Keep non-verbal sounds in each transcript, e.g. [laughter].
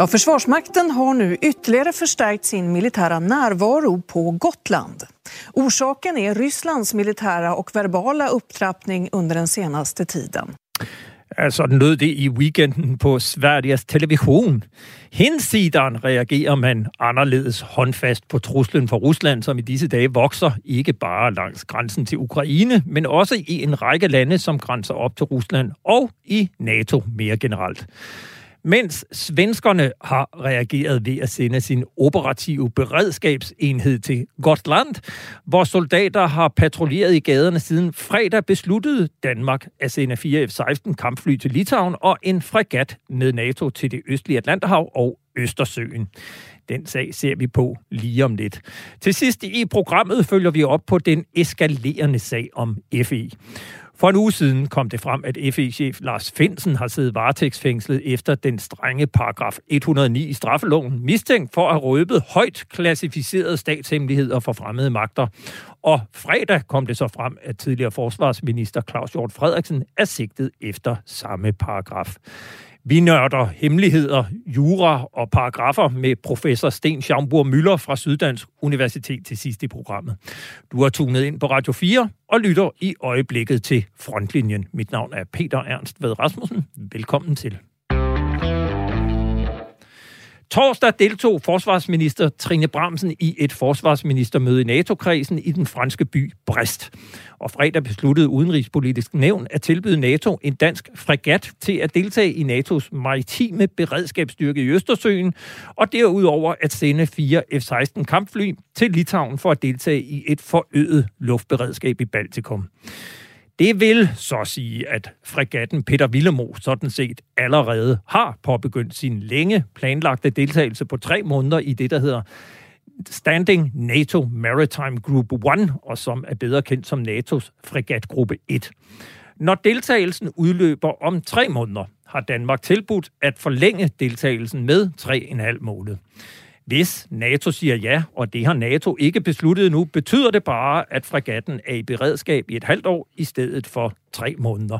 Ja, Försvarsmakten har nu ytterligare förstärkt sin militära närvaro på Gotland. Orsaken är Rysslands militära och verbala upptrappning under den senaste tiden. Sådan lød det i weekenden på Sveriges Television. Hensideren reagerer man anderledes håndfast på truslen fra Rusland, som i disse dage vokser ikke bare langs grænsen til Ukraine, men også i en række lande, som grænser op til Rusland og i NATO mere generelt mens svenskerne har reageret ved at sende sin operative beredskabsenhed til Gotland, hvor soldater har patruljeret i gaderne siden fredag besluttede Danmark at sende 4 F-16 kampfly til Litauen og en fregat med NATO til det østlige Atlanterhav og Østersøen. Den sag ser vi på lige om lidt. Til sidst i programmet følger vi op på den eskalerende sag om FE. For en uge siden kom det frem, at FE-chef Lars Finsen har siddet varetægtsfængslet efter den strenge paragraf 109 i straffeloven, mistænkt for at røbe højt klassificerede statshemmeligheder for fremmede magter. Og fredag kom det så frem, at tidligere forsvarsminister Claus Hjort Frederiksen er sigtet efter samme paragraf. Vi nørder hemmeligheder, jura og paragrafer med professor Sten Schaumburg Møller fra Syddansk Universitet til sidst i programmet. Du har tunet ind på Radio 4 og lytter i øjeblikket til Frontlinjen. Mit navn er Peter Ernst Ved Rasmussen. Velkommen til. Torsdag deltog forsvarsminister Trine Bramsen i et forsvarsministermøde i NATO-kredsen i den franske by Brest. Og fredag besluttede Udenrigspolitisk Nævn at tilbyde NATO en dansk fregat til at deltage i NATO's maritime beredskabsstyrke i Østersøen, og derudover at sende fire F-16 kampfly til Litauen for at deltage i et forøget luftberedskab i Baltikum. Det vil så sige, at fregatten Peter Villemo sådan set allerede har påbegyndt sin længe planlagte deltagelse på tre måneder i det, der hedder Standing NATO Maritime Group 1, og som er bedre kendt som NATO's fregatgruppe 1. Når deltagelsen udløber om tre måneder, har Danmark tilbudt at forlænge deltagelsen med 3,5 måned. Hvis NATO siger ja, og det har NATO ikke besluttet nu, betyder det bare, at fregatten er i beredskab i et halvt år i stedet for tre måneder.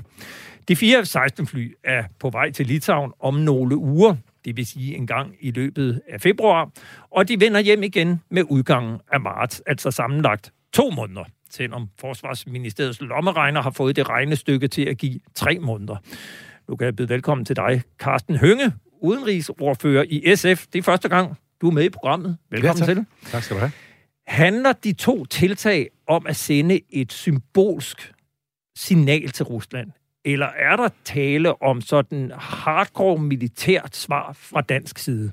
De fire F-16-fly er på vej til Litauen om nogle uger, det vil sige en gang i løbet af februar, og de vender hjem igen med udgangen af marts, altså sammenlagt to måneder, selvom Forsvarsministeriets lommeregner har fået det regnestykke til at give tre måneder. Nu kan jeg byde velkommen til dig, Carsten Hønge, udenrigsordfører i SF. Det er første gang, du er med i programmet. Velkommen ja, til. Tak skal du have. Handler de to tiltag om at sende et symbolsk signal til Rusland? Eller er der tale om sådan hardcore militært svar fra dansk side?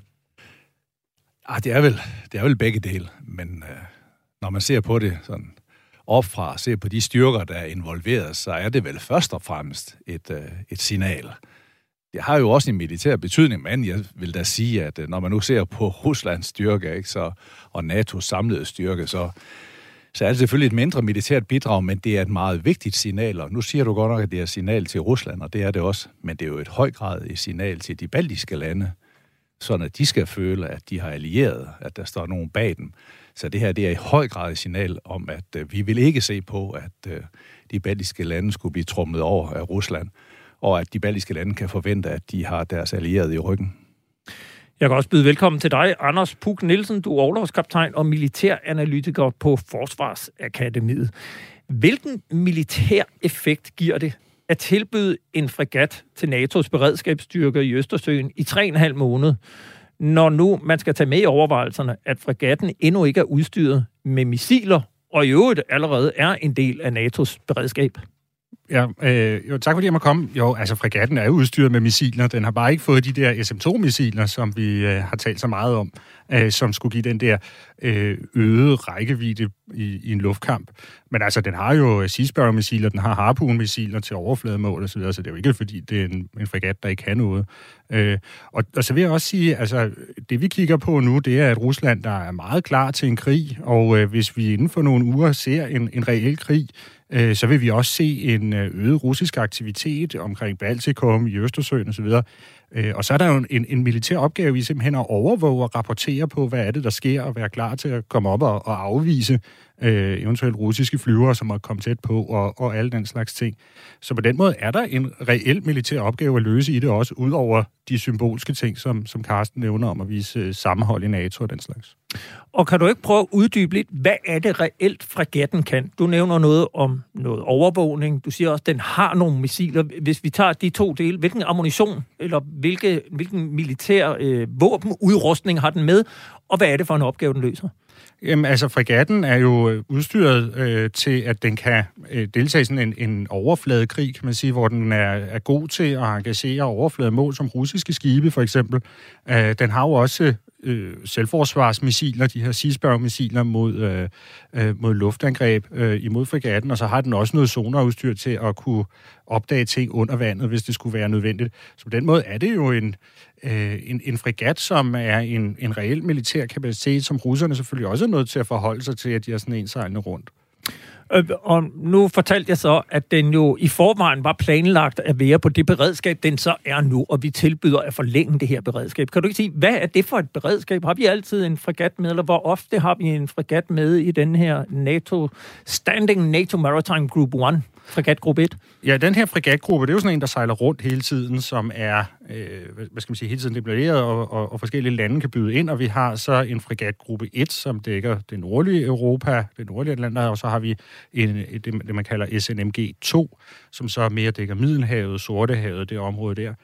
Ah, det, er vel, det er vel begge dele, men øh, når man ser på det sådan opfra, ser på de styrker, der er involveret, så er det vel først og fremmest et, øh, et signal. Det har jo også en militær betydning, men jeg vil da sige, at øh, når man nu ser på Ruslands styrke ikke, så, og NATO's samlede styrke, så, så er det selvfølgelig et mindre militært bidrag, men det er et meget vigtigt signal, og nu siger du godt nok, at det er et signal til Rusland, og det er det også, men det er jo et høj grad et signal til de baltiske lande, sådan at de skal føle, at de har allieret, at der står nogen bag dem. Så det her det er i høj grad et signal om, at øh, vi vil ikke se på, at øh, de baltiske lande skulle blive trummet over af Rusland og at de baltiske lande kan forvente, at de har deres allierede i ryggen. Jeg kan også byde velkommen til dig, Anders Puk Nielsen. Du er overlovskaptajn og militæranalytiker på Forsvarsakademiet. Hvilken militær effekt giver det at tilbyde en fregat til NATO's beredskabsstyrker i Østersøen i 3,5 måned, når nu man skal tage med i overvejelserne, at fregatten endnu ikke er udstyret med missiler, og i øvrigt allerede er en del af NATO's beredskab? Ja, øh, jo, tak fordi jeg må komme. Jo, altså fregatten er jo udstyret med missiler. Den har bare ikke fået de der SM-2-missiler, som vi øh, har talt så meget om, øh, som skulle give den der øh, øgede rækkevidde i, i en luftkamp. Men altså, den har jo øh, Seasparrow-missiler, den har Harpoon-missiler til overflademål osv., så, så det er jo ikke fordi, det er en, en fregat, der ikke kan noget. Øh, og, og så vil jeg også sige, altså, det vi kigger på nu, det er, at Rusland der er meget klar til en krig, og øh, hvis vi inden for nogle uger ser en, en reel krig, øh, så vil vi også se en øh, øget russisk aktivitet omkring Baltikum, i Østersøen osv., Øh, og så er der jo en, en militær opgave i simpelthen at overvåge og rapportere på, hvad er det, der sker, og være klar til at komme op og, og afvise øh, eventuelt russiske flyvere, som er kommet tæt på, og, og alle den slags ting. Så på den måde er der en reel militær opgave at løse i det også, udover de symbolske ting, som, som Carsten nævner om at vise øh, sammenhold i NATO og den slags. Og kan du ikke prøve at uddybe lidt, hvad er det reelt fregatten kan? Du nævner noget om noget overvågning. Du siger også, at den har nogle missiler. Hvis vi tager de to dele, hvilken ammunition eller hvilke, hvilken militær øh, våbenudrustning har den med, og hvad er det for en opgave, den løser? Jamen, altså, fregatten er jo øh, udstyret øh, til, at den kan øh, deltage i sådan en, en overfladekrig, kan man sige, hvor den er, er god til at engagere overflademål, som russiske skibe for eksempel. Øh, den har jo også øh, selvforsvarsmissiler, de her Seasparrow-missiler mod, øh, øh, mod luftangreb øh, imod frigatten, og så har den også noget sonarudstyr til at kunne opdage ting under vandet, hvis det skulle være nødvendigt. Så på den måde er det jo en, øh, en, en fregat, som er en, en reel militær kapacitet, som russerne selvfølgelig også er nødt til at forholde sig til, at de har sådan en sejlende rundt. Øh, og nu fortalte jeg så, at den jo i forvejen var planlagt at være på det beredskab, den så er nu, og vi tilbyder at forlænge det her beredskab. Kan du ikke sige, hvad er det for et beredskab? Har vi altid en fregat med, eller hvor ofte har vi en fregat med i den her NATO, Standing NATO Maritime Group 1? Fregatgruppe 1? Ja, den her fregatgruppe, det er jo sådan en, der sejler rundt hele tiden, som er, øh, hvad skal man sige, hele tiden deployeret, og, og, og forskellige lande kan byde ind, og vi har så en fregatgruppe 1, som dækker det nordlige Europa, det nordlige Atlanter, og så har vi en, det, det, man kalder SNMG 2, som så mere dækker Middelhavet, Sortehavet, det område der.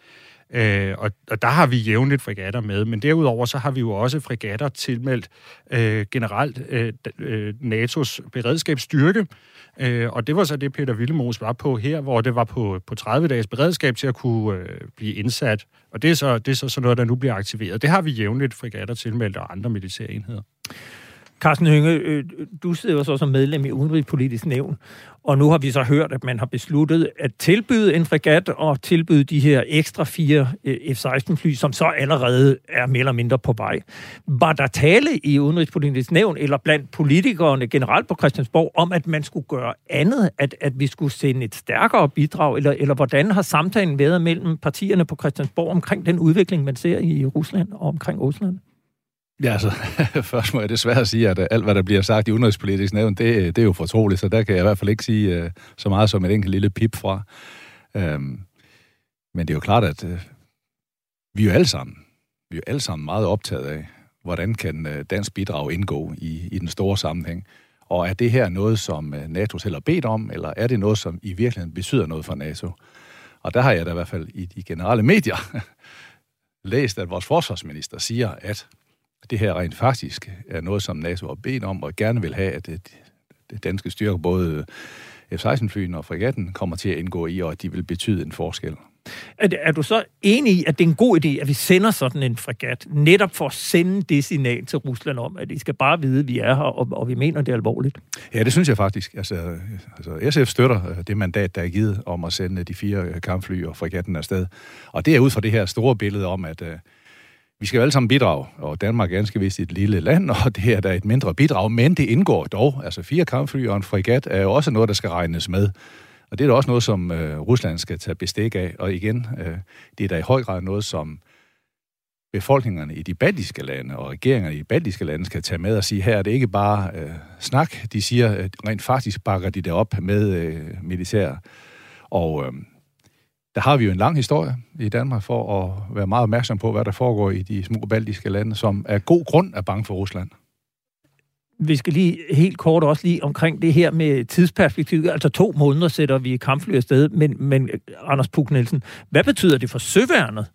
Øh, og, og der har vi jævnligt fregatter med, men derudover så har vi jo også fregatter tilmeldt øh, generelt øh, øh NATO's beredskabsstyrke, Øh, og det var så det, Peter Villemos var på her, hvor det var på, på 30 dages beredskab til at kunne øh, blive indsat. Og det er, så, det er så sådan noget, der nu bliver aktiveret. Det har vi jævnligt fregatter tilmeldt og andre militære enheder. Carsten Hønge, øh, øh, du sidder jo så som medlem i Udenrigspolitisk Nævn, og nu har vi så hørt, at man har besluttet at tilbyde en fregat og tilbyde de her ekstra fire øh, F-16-fly, som så allerede er mere eller mindre på vej. Var der tale i Udenrigspolitisk Nævn eller blandt politikerne generelt på Christiansborg om, at man skulle gøre andet, at, at vi skulle sende et stærkere bidrag, eller, eller hvordan har samtalen været mellem partierne på Christiansborg omkring den udvikling, man ser i Rusland og omkring Rusland? Ja, altså, [laughs] først må jeg desværre sige, at øh, alt, hvad der bliver sagt i udenrigspolitisk nævn, det, øh, det er jo fortroligt, så der kan jeg i hvert fald ikke sige uh, så meget som et enkelt lille pip fra. Um, men det er jo klart, at uh, vi er jo alle sammen, vi er jo alle sammen meget optaget af, hvordan kan uh, dansk bidrag indgå i, i den store sammenhæng. Og er det her noget, som NATO selv har bedt om, eller er det noget, som i virkeligheden betyder noget for NATO? Og der har jeg da i hvert fald i de generelle medier [laughs] læst, at vores forsvarsminister siger, at det her rent faktisk er noget, som NATO har bedt om, og gerne vil have, at det, danske styrke, både F-16-flyene og fregatten, kommer til at indgå i, og at de vil betyde en forskel. Er, er du så enig i, at det er en god idé, at vi sender sådan en fregat, netop for at sende det signal til Rusland om, at de skal bare vide, at vi er her, og, og vi mener det er alvorligt? Ja, det synes jeg faktisk. Altså, altså SF støtter øh, det mandat, der er givet om at sende de fire kampfly og fregatten afsted. Og det er ud fra det her store billede om, at øh, vi skal jo alle sammen bidrage, og Danmark er ganske vist et lille land, og det er da et mindre bidrag, men det indgår dog. Altså fire kampfly og en fregat er jo også noget, der skal regnes med. Og det er da også noget, som øh, Rusland skal tage bestik af. Og igen, øh, det er da i høj grad noget, som befolkningerne i de baltiske lande og regeringerne i de baltiske lande skal tage med og sige, her er det ikke bare øh, snak. De siger, at rent faktisk bakker de det op med øh, militær. Og øh, der har vi jo en lang historie i Danmark for at være meget opmærksom på, hvad der foregår i de små baltiske lande, som af god grund er bange for Rusland. Vi skal lige helt kort også lige omkring det her med tidsperspektivet. Altså to måneder sætter vi kampfly afsted, men, men Anders Puk Nielsen, hvad betyder det for søværnet,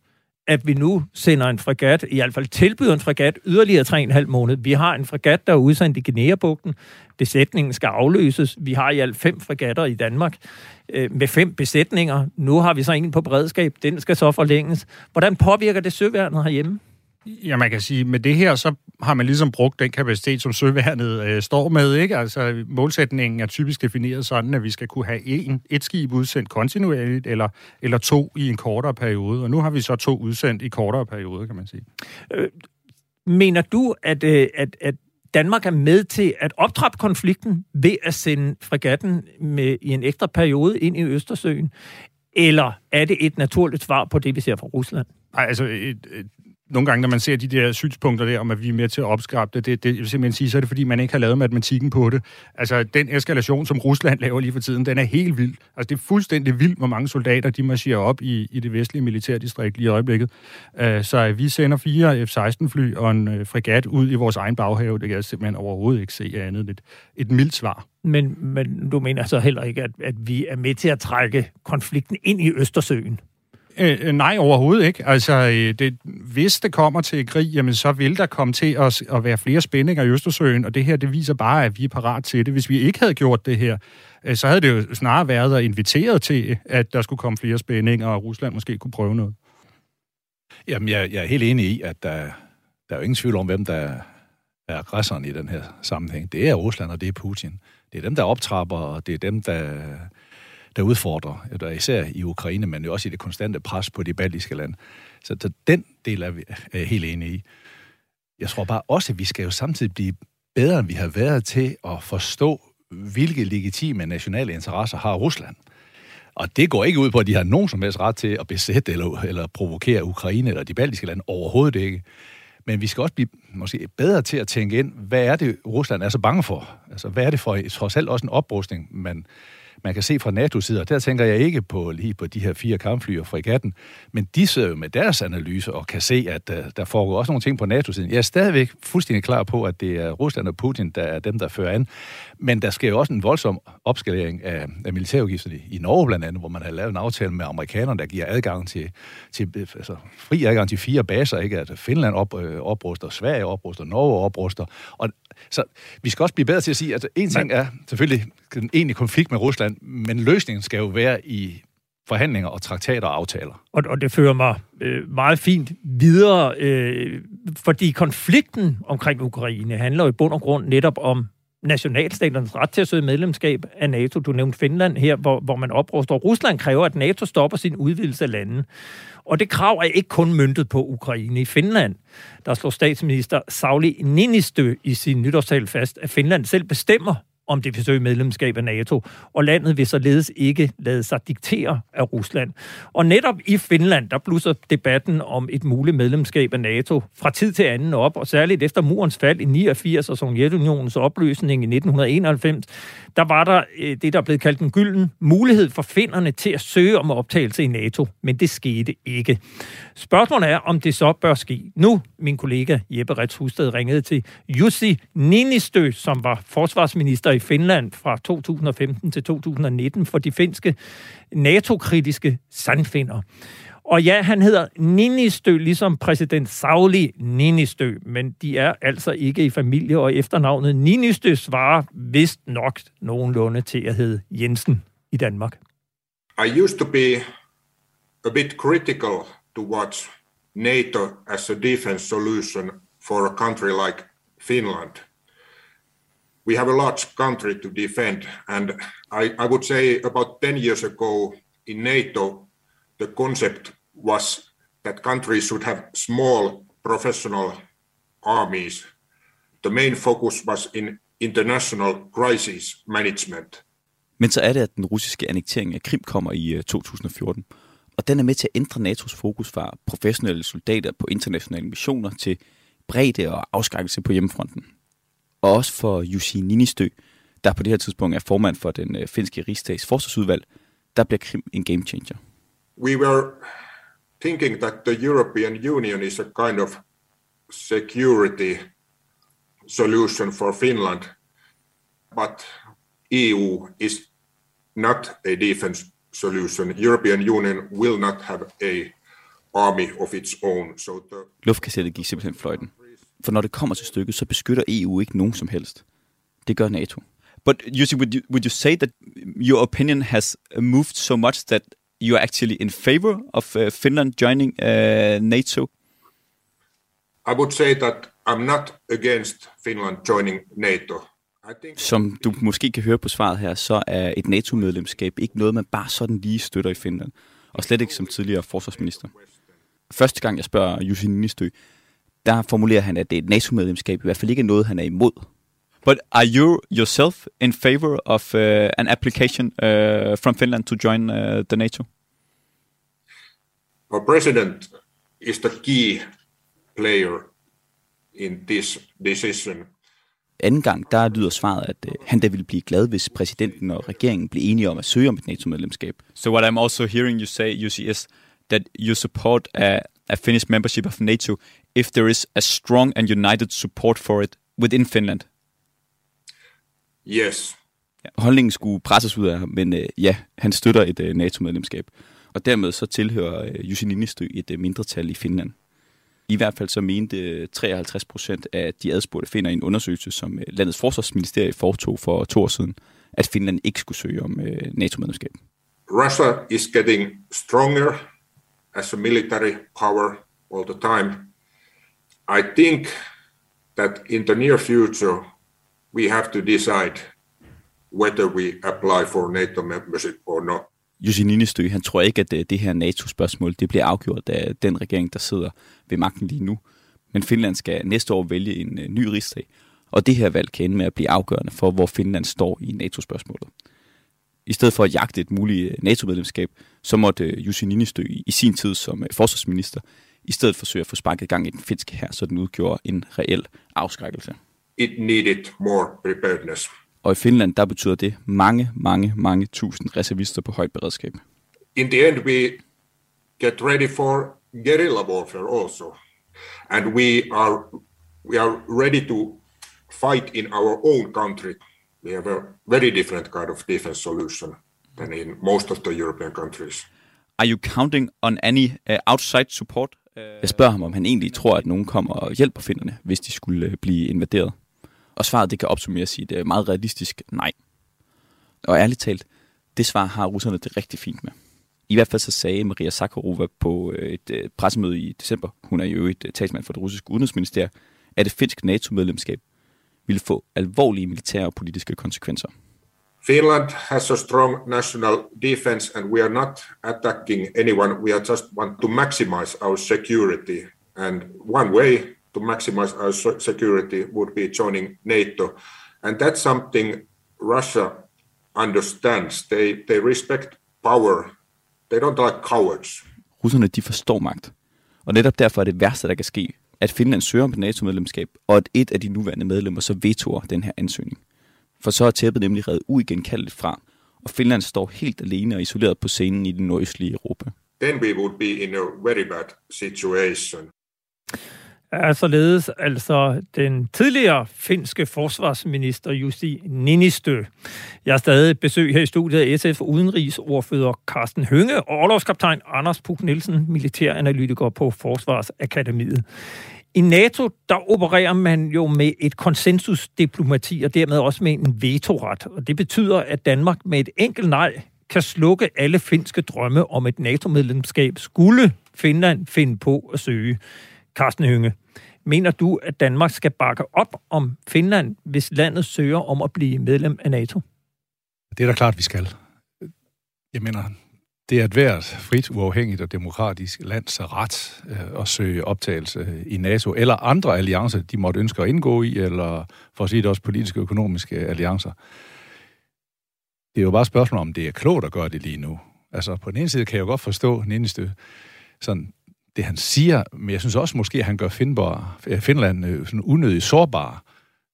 at vi nu sender en fregat, i hvert fald tilbyder en fregat yderligere 3,5 måned. Vi har en fregat, der er udsendt i Guinea-bugten. Besætningen skal afløses. Vi har i alt fem fregatter i Danmark øh, med fem besætninger. Nu har vi så en på beredskab. Den skal så forlænges. Hvordan påvirker det søværnet herhjemme? Ja, man kan sige, med det her, så har man ligesom brugt den kapacitet, som søværnet øh, står med. Ikke? Altså, målsætningen er typisk defineret sådan, at vi skal kunne have en, et skib udsendt kontinuerligt, eller, eller to i en kortere periode. Og nu har vi så to udsendt i kortere periode, kan man sige. Øh, mener du, at, øh, at, at Danmark er med til at optrappe konflikten ved at sende fregatten med, i en ekstra periode ind i Østersøen? Eller er det et naturligt svar på det, vi ser fra Rusland? Nej, altså et, et, nogle gange, når man ser de der synspunkter der, om at vi er med til at opskrabe det, det, det jeg vil simpelthen sige, så er det fordi, man ikke har lavet matematikken på det. Altså, den eskalation, som Rusland [laughs] laver lige for tiden, den er helt vild. Altså, det er fuldstændig vildt, hvor mange soldater, de marcherer op i, i det vestlige militærdistrikt lige i øjeblikket. Uh, så vi sender fire F-16-fly og en uh, fregat ud i vores egen baghave. Det kan jeg simpelthen overhovedet ikke se andet end et, et mildt svar. Men, men du mener så heller ikke, at, at vi er med til at trække konflikten ind i Østersøen? Øh, øh, nej, overhovedet ikke. Altså, øh, det, hvis det kommer til krig, jamen, så vil der komme til at, at være flere spændinger i Østersøen, og det her, det viser bare, at vi er parat til det. Hvis vi ikke havde gjort det her, øh, så havde det jo snarere været at inviteret til, at der skulle komme flere spændinger, og Rusland måske kunne prøve noget. Jamen, jeg, jeg er helt enig i, at der, der er jo ingen tvivl om, hvem der er aggressoren i den her sammenhæng. Det er Rusland, og det er Putin. Det er dem, der optrapper, og det er dem, der der udfordrer, der især i Ukraine, men jo også i det konstante pres på de baltiske lande. Så, så den del er vi er helt enige i. Jeg tror bare også, at vi skal jo samtidig blive bedre, end vi har været til at forstå, hvilke legitime nationale interesser har Rusland. Og det går ikke ud på, at de har nogen som helst ret til at besætte eller, eller provokere Ukraine eller de baltiske lande. Overhovedet ikke. Men vi skal også blive måske bedre til at tænke ind, hvad er det, Rusland er så bange for? Altså, hvad er det for trods alt også en oprustning, man, man kan se fra NATO-side, og der tænker jeg ikke på lige på de her fire kampfly og fregatten, men de sidder jo med deres analyse og kan se, at uh, der foregår også nogle ting på NATO-siden. Jeg er stadigvæk fuldstændig klar på, at det er Rusland og Putin, der er dem, der fører an, men der sker jo også en voldsom opskalering af, af militærudgifterne i Norge blandt andet, hvor man har lavet en aftale med amerikanerne, der giver adgang til, til altså, fri adgang til fire baser, ikke? At Finland op, øh, opruster, Sverige opruster, Norge opruster, og så vi skal også blive bedre til at sige, at en ting er selvfølgelig en egentlig konflikt med Rusland, men løsningen skal jo være i forhandlinger og traktater og aftaler. Og, og det fører mig øh, meget fint videre, øh, fordi konflikten omkring Ukraine handler jo i bund og grund netop om nationalstaternes ret til at søge medlemskab af NATO. Du nævnte Finland her, hvor, hvor man opruster. Rusland kræver, at NATO stopper sin udvidelse af landet. Og det krav er ikke kun myndet på Ukraine. I Finland, der slår statsminister Sauli Niinistö i sin nytårstal fast, at Finland selv bestemmer, om det vil søge medlemskab af NATO, og landet vil således ikke lade sig diktere af Rusland. Og netop i Finland, der blusser debatten om et muligt medlemskab af NATO fra tid til anden op, og særligt efter murens fald i 89 og Sovjetunionens opløsning i 1991, der var der øh, det, der blev kaldt en gylden mulighed for finderne til at søge om optagelse i NATO, men det skete ikke. Spørgsmålet er, om det så bør ske. Nu, min kollega Jeppe Rets Husted ringede til Jussi Ninistø, som var forsvarsminister i i Finland fra 2015 til 2019 for de finske NATO-kritiske sandfinder. Og ja, han hedder Ninistø, ligesom præsident Sauli Ninistø, men de er altså ikke i familie, og efternavnet Ninistø svarer vist nok nogenlunde til at hedde Jensen i Danmark. I used to be a bit critical towards NATO as a defense solution for a country like Finland. We have a large country to defend, and I, I would say about 10 years ago in NATO, the concept was that countries should have small professional armies. The main focus was in international crisis management. Men så er det, at den russiske annektering af Krim kommer i øh, 2014. Og den er med til at ændre NATO's fokus fra professionelle soldater på internationale missioner til bredde og afskrækkelse på hjemmefronten. Og også for Jussi Ninistø, der på det her tidspunkt er formand for den øh, finske rigsdags forsvarsudvalg, der bliver Krim en game changer. We were thinking that the European Union is a kind of security solution for Finland, but EU is not a defense solution. European Union will not have a army of its own. So the... Luftkassettet gik simpelthen fløjten. For når det kommer til stykket, så beskytter EU ikke nogen som helst. Det gør NATO. But Jussi, would you, would you say that your opinion has moved so much that you are actually in favor of uh, Finland joining uh, NATO? I would say that I'm not against Finland joining NATO. Som du måske kan høre på svaret her, så er et NATO-medlemskab ikke noget, man bare sådan lige støtter i Finland. Og slet ikke som tidligere forsvarsminister. Første gang jeg spørger Jussi Niinistö, der formulerer han, at det er et NATO-medlemskab i hvert fald ikke er noget, han er imod. But are you yourself in favor of uh, an application uh, from Finland to join uh, the NATO? Our president is the key player in this decision. Anden gang, der lyder svaret, at uh, han da ville blive glad, hvis præsidenten og regeringen blev enige om at søge om et NATO-medlemskab. So what I'm also hearing you say, Jussi, is that you support a, a Finnish membership of NATO if there is a strong and united support for it within Finland. Yes. Ja, holdningen skulle presses ud af men uh, ja, han støtter et uh, NATO-medlemskab. Og dermed så tilhører uh, Jussi Niinistö et uh, mindretal i Finland. I hvert fald så mente 53 procent af de adspurgte finder i en undersøgelse, som landets forsvarsministerie foretog for to år siden, at Finland ikke skulle søge om NATO-medlemskab. Russia is getting stronger as a military power all the time. I think that in the near future we have to decide whether we apply for NATO membership or not. Jussi Ninistø, han tror ikke, at øh, det her NATO-spørgsmål det bliver afgjort af den regering, der sidder ved magten lige nu. Men Finland skal næste år vælge en øh, ny rigsdag, og det her valg kan ende med at blive afgørende for, hvor Finland står i NATO-spørgsmålet. I stedet for at jagte et muligt øh, NATO-medlemskab, så måtte Jussi Niinistö i sin tid som forsvarsminister i stedet forsøge at få sparket gang i den finske her, så den udgjorde en reel afskrækkelse. It needed more preparedness. Og i Finland, der betyder det mange, mange, mange tusind reservister på højt beredskab. In the end, we get ready for guerrilla warfare also. And we are, we are ready to fight in our own country. We have a very different kind of defense solution than in most of the European countries. Are you counting on any uh, outside support? Jeg spørger ham, om han egentlig tror, at nogen kommer og hjælper finderne, hvis de skulle uh, blive invaderet. Og svaret det kan opsummeres i et meget realistisk nej. Og ærligt talt, det svar har russerne det rigtig fint med. I hvert fald så sagde Maria Zakharova på øh, et øh, pressemøde i december, hun er jo et øh, talsmand for det russiske udenrigsministerium, at det finske NATO-medlemskab ville få alvorlige militære og politiske konsekvenser. Finland has a strong national defense and we are not attacking anyone. We are just want to maximize our security. And one way to maximize our security would be joining NATO. And that's something Russia understands. They, they respect power. They don't like cowards. Russerne, de forstår magt. Og netop derfor er det værste, der kan ske, at Finland søger om NATO-medlemskab, og at et af de nuværende medlemmer så vetoer den her ansøgning. For så er tæppet nemlig reddet uigenkaldeligt fra, og Finland står helt alene og isoleret på scenen i den nordøstlige Europa. Then we would be in a very bad situation er således altså den tidligere finske forsvarsminister Justi Ninistø. Jeg har stadig besøg her i studiet af SF udenrigsordfører Carsten Hønge og overlovskaptajn Anders Puk Nielsen, militæranalytiker på Forsvarsakademiet. I NATO, der opererer man jo med et konsensusdiplomati og dermed også med en vetoret. Og det betyder, at Danmark med et enkelt nej kan slukke alle finske drømme om et NATO-medlemskab, skulle Finland finde på at søge. Carsten Hynge, mener du, at Danmark skal bakke op om Finland, hvis landet søger om at blive medlem af NATO? Det er da klart, vi skal. Jeg mener, det er et hvert frit, uafhængigt og demokratisk lands ret øh, at søge optagelse i NATO, eller andre alliancer, de måtte ønske at indgå i, eller for at sige det også politiske og økonomiske alliancer. Det er jo bare et spørgsmål, om det er klogt at gøre det lige nu. Altså, på den ene side kan jeg jo godt forstå Ninistø, sådan det, han siger, men jeg synes også måske, at han gør Finborg, øh, Finland øh, sådan unødigt sårbar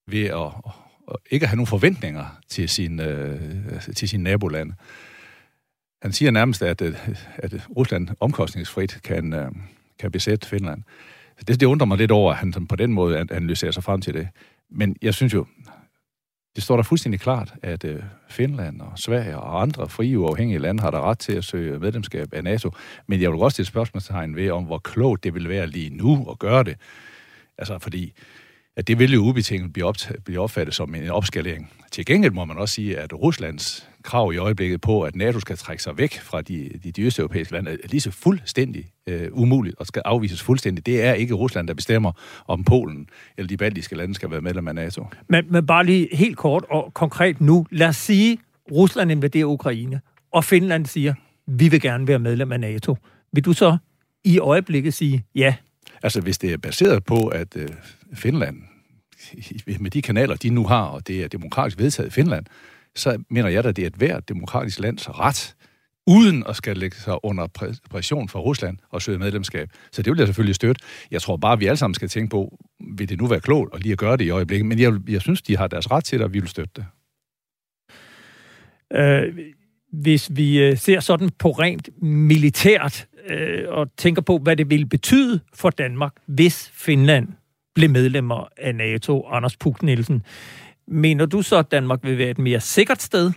ved at, at ikke at have nogen forventninger til sin, øh, til sin naboland. Han siger nærmest, at, øh, at Rusland omkostningsfrit kan, øh, kan besætte Finland. Det, det undrer mig lidt over, at han på den måde analyserer sig frem til det. Men jeg synes jo, det står der fuldstændig klart, at øh, Finland og Sverige og andre frie uafhængige lande har der ret til at søge medlemskab af NATO. Men jeg vil også stille spørgsmålstegn ved, om hvor klogt det vil være lige nu at gøre det. Altså fordi at det vil jo ubetinget blive, opt- blive opfattet som en opskalering. Til gengæld må man også sige, at Ruslands krav i øjeblikket på, at NATO skal trække sig væk fra de, de, de østeuropæiske lande, er lige så fuldstændig øh, umuligt og skal afvises fuldstændig. Det er ikke Rusland, der bestemmer, om Polen eller de baltiske lande skal være medlem af NATO. Men, men bare lige helt kort og konkret nu. Lad os sige, Rusland invaderer Ukraine, og Finland siger, vi vil gerne være medlem af NATO. Vil du så i øjeblikket sige ja? Altså, hvis det er baseret på, at øh, Finland, med de kanaler, de nu har, og det er demokratisk vedtaget i Finland, så mener jeg da, det er et hvert demokratisk lands ret uden at skal lægge sig under pression fra Rusland og søge medlemskab. Så det vil jeg selvfølgelig støtte. Jeg tror bare, at vi alle sammen skal tænke på, vil det nu være klogt at lige at gøre det i øjeblikket? Men jeg, jeg synes, de har deres ret til det, og vi vil støtte det. Øh, hvis vi øh, ser sådan på rent militært øh, og tænker på, hvad det ville betyde for Danmark, hvis Finland blev medlemmer af NATO, Anders Puk Nielsen. Mener du så, at Danmark vil være et mere sikkert sted,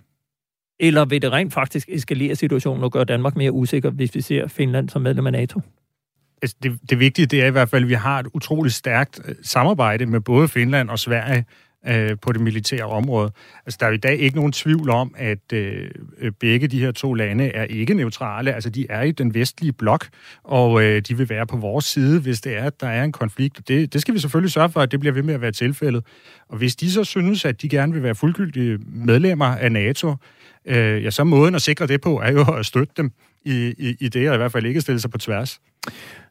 eller vil det rent faktisk eskalere situationen og gøre Danmark mere usikker, hvis vi ser Finland som medlem af NATO? Altså, det, det vigtige det er i hvert fald, at vi har et utroligt stærkt øh, samarbejde med både Finland og Sverige øh, på det militære område. Altså, der er i dag ikke nogen tvivl om, at øh, øh, begge de her to lande er ikke neutrale. Altså, de er i den vestlige blok, og øh, de vil være på vores side, hvis det er, at der er en konflikt. Det, det skal vi selvfølgelig sørge for, at det bliver ved med at være tilfældet. Og hvis de så synes, at de gerne vil være fuldgyldige medlemmer af NATO, øh, ja, så måden at sikre det på er jo at støtte dem i, i, i det, og i hvert fald ikke stille sig på tværs.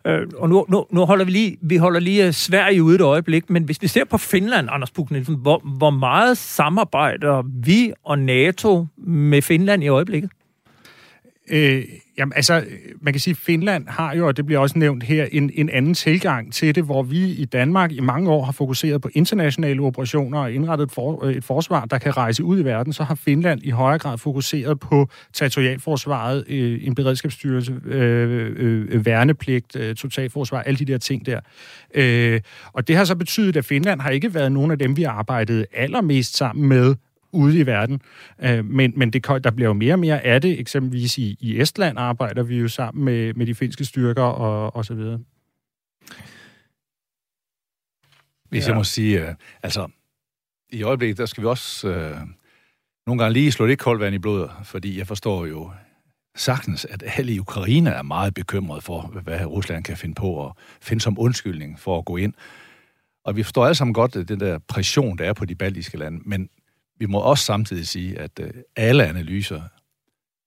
Øh, og nu, nu, nu holder vi lige, vi holder lige øh, Sverige ude et øjeblik, men hvis vi ser på Finland, Anders Puk Nielsen, hvor, hvor meget samarbejder vi og NATO med Finland i øjeblikket? Øh, jamen, altså, man kan sige, at Finland har jo, og det bliver også nævnt her, en, en anden tilgang til det, hvor vi i Danmark i mange år har fokuseret på internationale operationer og indrettet for, øh, et forsvar, der kan rejse ud i verden, så har Finland i højere grad fokuseret på territorialforsvaret, øh, en beredskabsstyrelse, øh, øh, øh, værnepligt, øh, totalforsvar, alle de der ting der. Øh, og det har så betydet, at Finland har ikke været nogen af dem, vi har arbejdet allermest sammen med ude i verden. Øh, men men det, der bliver jo mere og mere af det. Eksempelvis i, i Estland arbejder vi jo sammen med, med de finske styrker og, og så videre. Hvis ja. jeg må sige, øh, altså, i øjeblikket, der skal vi også øh, nogle gange lige slå lidt koldt vand i blodet, fordi jeg forstår jo sagtens, at alle i Ukraine er meget bekymrede for, hvad Rusland kan finde på at finde som undskyldning for at gå ind. Og vi forstår alle sammen godt den der pression, der er på de baltiske lande, men vi må også samtidig sige, at øh, alle analyser,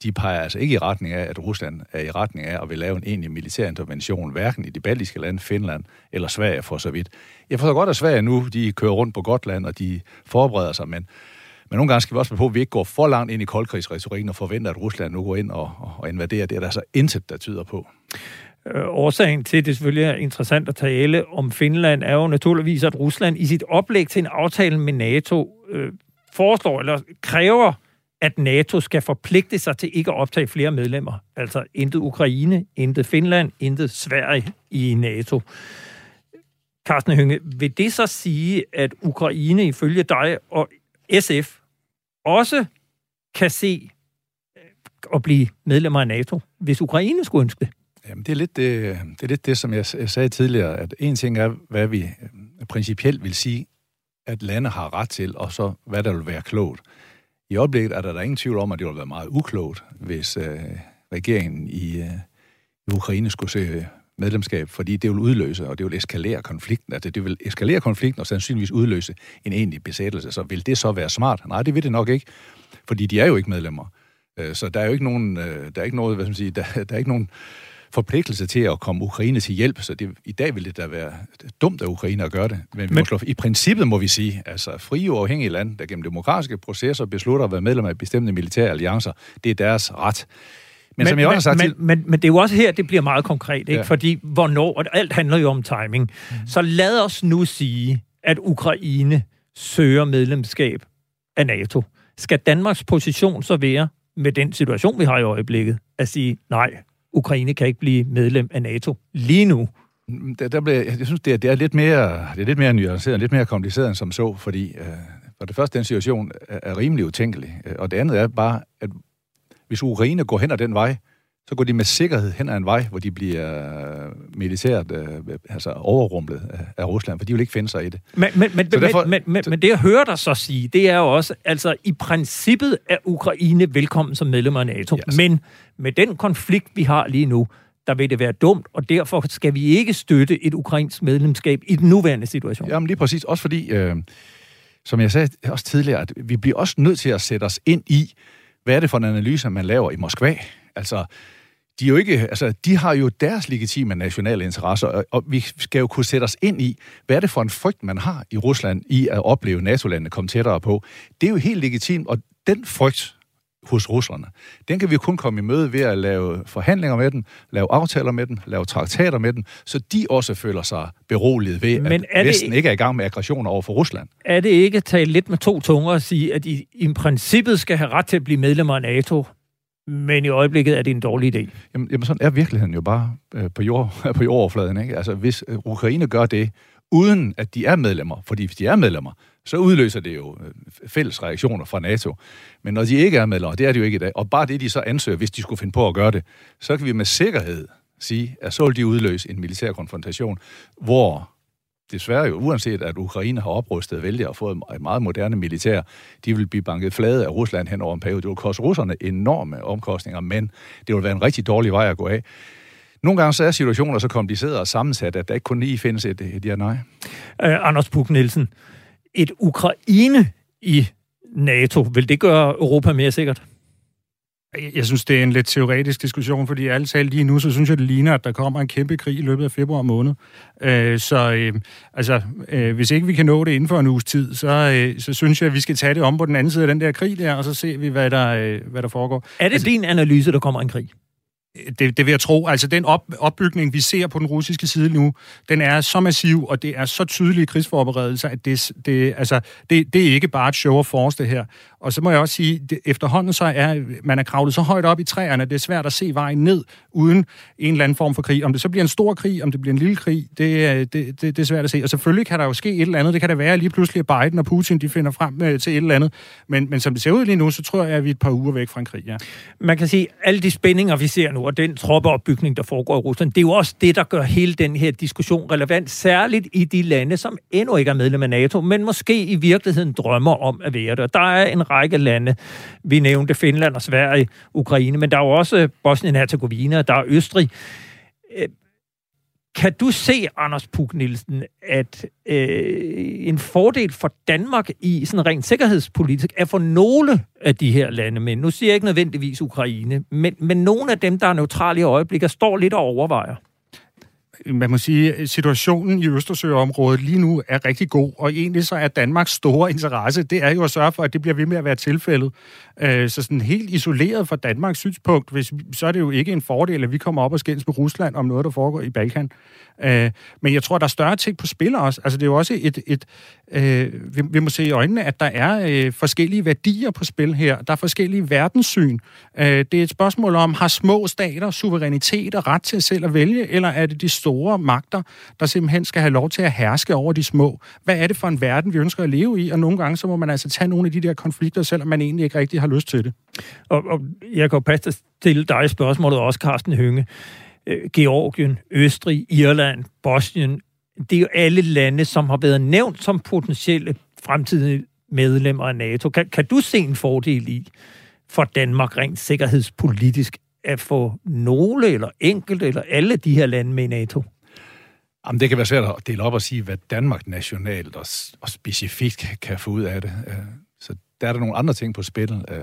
de peger altså ikke i retning af, at Rusland er i retning af at vil lave en egentlig militær intervention, hverken i de baltiske lande, Finland eller Sverige for så vidt. Jeg forstår godt, at Sverige nu, de kører rundt på Gotland, og de forbereder sig, men, men nogle gange skal vi også på, at vi ikke går for langt ind i koldkrigsretorikken og forventer, at Rusland nu går ind og, og, invaderer. Det er der altså intet, der tyder på. Øh, årsagen til, at det selvfølgelig er interessant at tale om Finland, er jo naturligvis, at Rusland i sit oplæg til en aftale med NATO øh, foreslår eller kræver, at NATO skal forpligte sig til ikke at optage flere medlemmer. Altså intet Ukraine, intet Finland, intet Sverige i NATO. Carsten Hønge, vil det så sige, at Ukraine ifølge dig og SF også kan se øh, at blive medlemmer af NATO, hvis Ukraine skulle ønske det? Jamen, det er lidt det, øh, det, er lidt det som jeg, jeg sagde tidligere, at en ting er, hvad vi øh, principielt vil sige at lande har ret til, og så hvad der vil være klogt. I øjeblikket er der, der ingen tvivl om, at det vil være meget uklogt, hvis øh, regeringen i, øh, i Ukraine skulle se øh, medlemskab, fordi det vil udløse, og det vil eskalere konflikten. Altså, det vil eskalere konflikten og sandsynligvis udløse en egentlig besættelse. Så vil det så være smart? Nej, det vil det nok ikke, fordi de er jo ikke medlemmer. Øh, så der er jo ikke nogen, øh, der er ikke noget, hvad skal man sige, der, der er ikke nogen forpligtelse til at komme Ukraine til hjælp, så det, i dag vil det da være dumt af Ukraine at gøre det. Men, vi Men... Må slå, i princippet må vi sige, altså frie uafhængige lande, der gennem demokratiske processer beslutter at være medlem af bestemte militære alliancer, det er deres ret. Men, men, som jeg også har sagt men, til... men, men det er jo også her, det bliver meget konkret, ikke? Ja. fordi hvornår, og alt handler jo om timing. Mm. Så lad os nu sige, at Ukraine søger medlemskab af NATO. Skal Danmarks position så være, med den situation, vi har i øjeblikket, at sige, nej, Ukraine kan ikke blive medlem af NATO lige nu. Mm, der, der blev, jeg synes, det er, det er lidt mere, det er lidt mere nuanceret, lidt mere kompliceret end som så, fordi øh, for det første, den situation er, er rimelig utænkelig, øh, og det andet er bare, at hvis Ukraine går hen ad den vej, så går de med sikkerhed hen ad en vej, hvor de bliver øh, militært øh, altså overrumplet af, af Rusland, for de vil ikke finde sig i det. Men, men, men, derfor, men, men, men det, jeg hører dig så sige, det er jo også, altså i princippet er Ukraine velkommen som medlem af NATO, yes. men med den konflikt, vi har lige nu, der vil det være dumt, og derfor skal vi ikke støtte et ukrainsk medlemskab i den nuværende situation. Jamen lige præcis, også fordi, øh, som jeg sagde også tidligere, at vi bliver også nødt til at sætte os ind i, hvad er det for en analyse, man laver i Moskva? Altså, de, er jo ikke, altså, de har jo deres legitime nationale interesser, og, og vi skal jo kunne sætte os ind i, hvad er det for en frygt, man har i Rusland i at opleve NATO-landene komme tættere på. Det er jo helt legitimt, og den frygt hos russerne. Den kan vi kun komme i møde ved at lave forhandlinger med den, lave aftaler med den, lave traktater med den, så de også føler sig beroliget ved, Men at Vesten det, ikke er i gang med aggressioner over for Rusland. Er det ikke at tale lidt med to tunger og sige, at de i princippet skal have ret til at blive medlemmer af NATO, men i øjeblikket er det en dårlig idé? Jamen, jamen sådan er virkeligheden jo bare øh, på, jord, [laughs] på jordoverfladen. Ikke? Altså, hvis øh, Ukraine gør det, uden at de er medlemmer, fordi hvis de er medlemmer, så udløser det jo øh, fælles reaktioner fra NATO. Men når de ikke er medlemmer, det er de jo ikke i dag, og bare det, de så ansøger, hvis de skulle finde på at gøre det, så kan vi med sikkerhed sige, at så vil de udløse en militær konfrontation, hvor desværre jo, uanset at Ukraine har oprustet vældig og fået et meget moderne militær, de vil blive banket flade af Rusland hen over en periode. Det vil koste russerne enorme omkostninger, men det vil være en rigtig dårlig vej at gå af. Nogle gange så er situationer så komplicerede og sammensat, at der ikke kun lige findes et, et ja-nej. Uh, øh, Anders Puk Nielsen, et Ukraine i NATO, vil det gøre Europa mere sikkert? Jeg synes, det er en lidt teoretisk diskussion, fordi alt talt lige nu, så synes jeg, det ligner, at der kommer en kæmpe krig i løbet af februar måned. Øh, så øh, altså, øh, hvis ikke vi kan nå det inden for en uges tid, så, så synes jeg, at vi skal tage det om på den anden side af den der krig der, og så ser vi, hvad der, hvad der foregår. Er det altså, din analyse, der kommer en krig? Det, det vil jeg tro. Altså den op, opbygning, vi ser på den russiske side nu, den er så massiv, og det er så tydelige krigsforberedelser, at det, det, altså, det, det er ikke bare et show of force, det her. Og så må jeg også sige, det, efterhånden så er man er kravlet så højt op i træerne, det er svært at se vejen ned uden en eller anden form for krig. Om det så bliver en stor krig, om det bliver en lille krig, det, øh, det, det, det er svært at se. Og selvfølgelig kan der jo ske et eller andet. Det kan da være lige pludselig, at Biden og Putin de finder frem øh, til et eller andet. Men, men som det ser ud lige nu, så tror jeg, at vi er et par uger væk fra en krig, ja. Man kan sige, alle de spændinger, vi ser nu, og den troppeopbygning, der foregår i Rusland, det er jo også det, der gør hele den her diskussion relevant, særligt i de lande, som endnu ikke er medlem af NATO, men måske i virkeligheden drømmer om at være det. Der er en række lande, vi nævnte Finland og Sverige, Ukraine, men der er jo også Bosnien-Herzegovina, der er Østrig. Øh, kan du se, Anders Puk Nielsen, at øh, en fordel for Danmark i sådan rent sikkerhedspolitik er for nogle af de her lande, men nu siger jeg ikke nødvendigvis Ukraine, men, men nogle af dem, der er neutrale i øjeblikket, står lidt og overvejer? Man må sige, situationen i Østersøområdet lige nu er rigtig god, og egentlig så er Danmarks store interesse, det er jo at sørge for, at det bliver ved med at være tilfældet. Øh, så sådan helt isoleret fra Danmarks synspunkt, hvis, så er det jo ikke en fordel, at vi kommer op og skændes med Rusland om noget, der foregår i Balkan. Øh, men jeg tror, der er større ting på spil også. Altså det er jo også et, et øh, vi, vi må se i øjnene, at der er øh, forskellige værdier på spil her. Der er forskellige verdenssyn. Øh, det er et spørgsmål om, har små stater suverænitet og ret til selv at vælge, eller er det de store magter, der simpelthen skal have lov til at herske over de små? Hvad er det for en verden, vi ønsker at leve i? Og nogle gange, så må man altså tage nogle af de der konflikter, selvom man egentlig ikke rigtig har lyst til det. Og, og jeg kan jo passe til dig spørgsmålet også, Carsten Hønge. Øh, Georgien, Østrig, Irland, Bosnien, det er jo alle lande, som har været nævnt som potentielle fremtidige medlemmer af NATO. Kan, kan du se en fordel i for Danmark rent sikkerhedspolitisk at få nogle eller enkelte eller alle de her lande med i NATO? Jamen, det kan være svært at dele op og sige, hvad Danmark nationalt og, og specifikt kan få ud af det. Øh, så der er der nogle andre ting på spil, øh,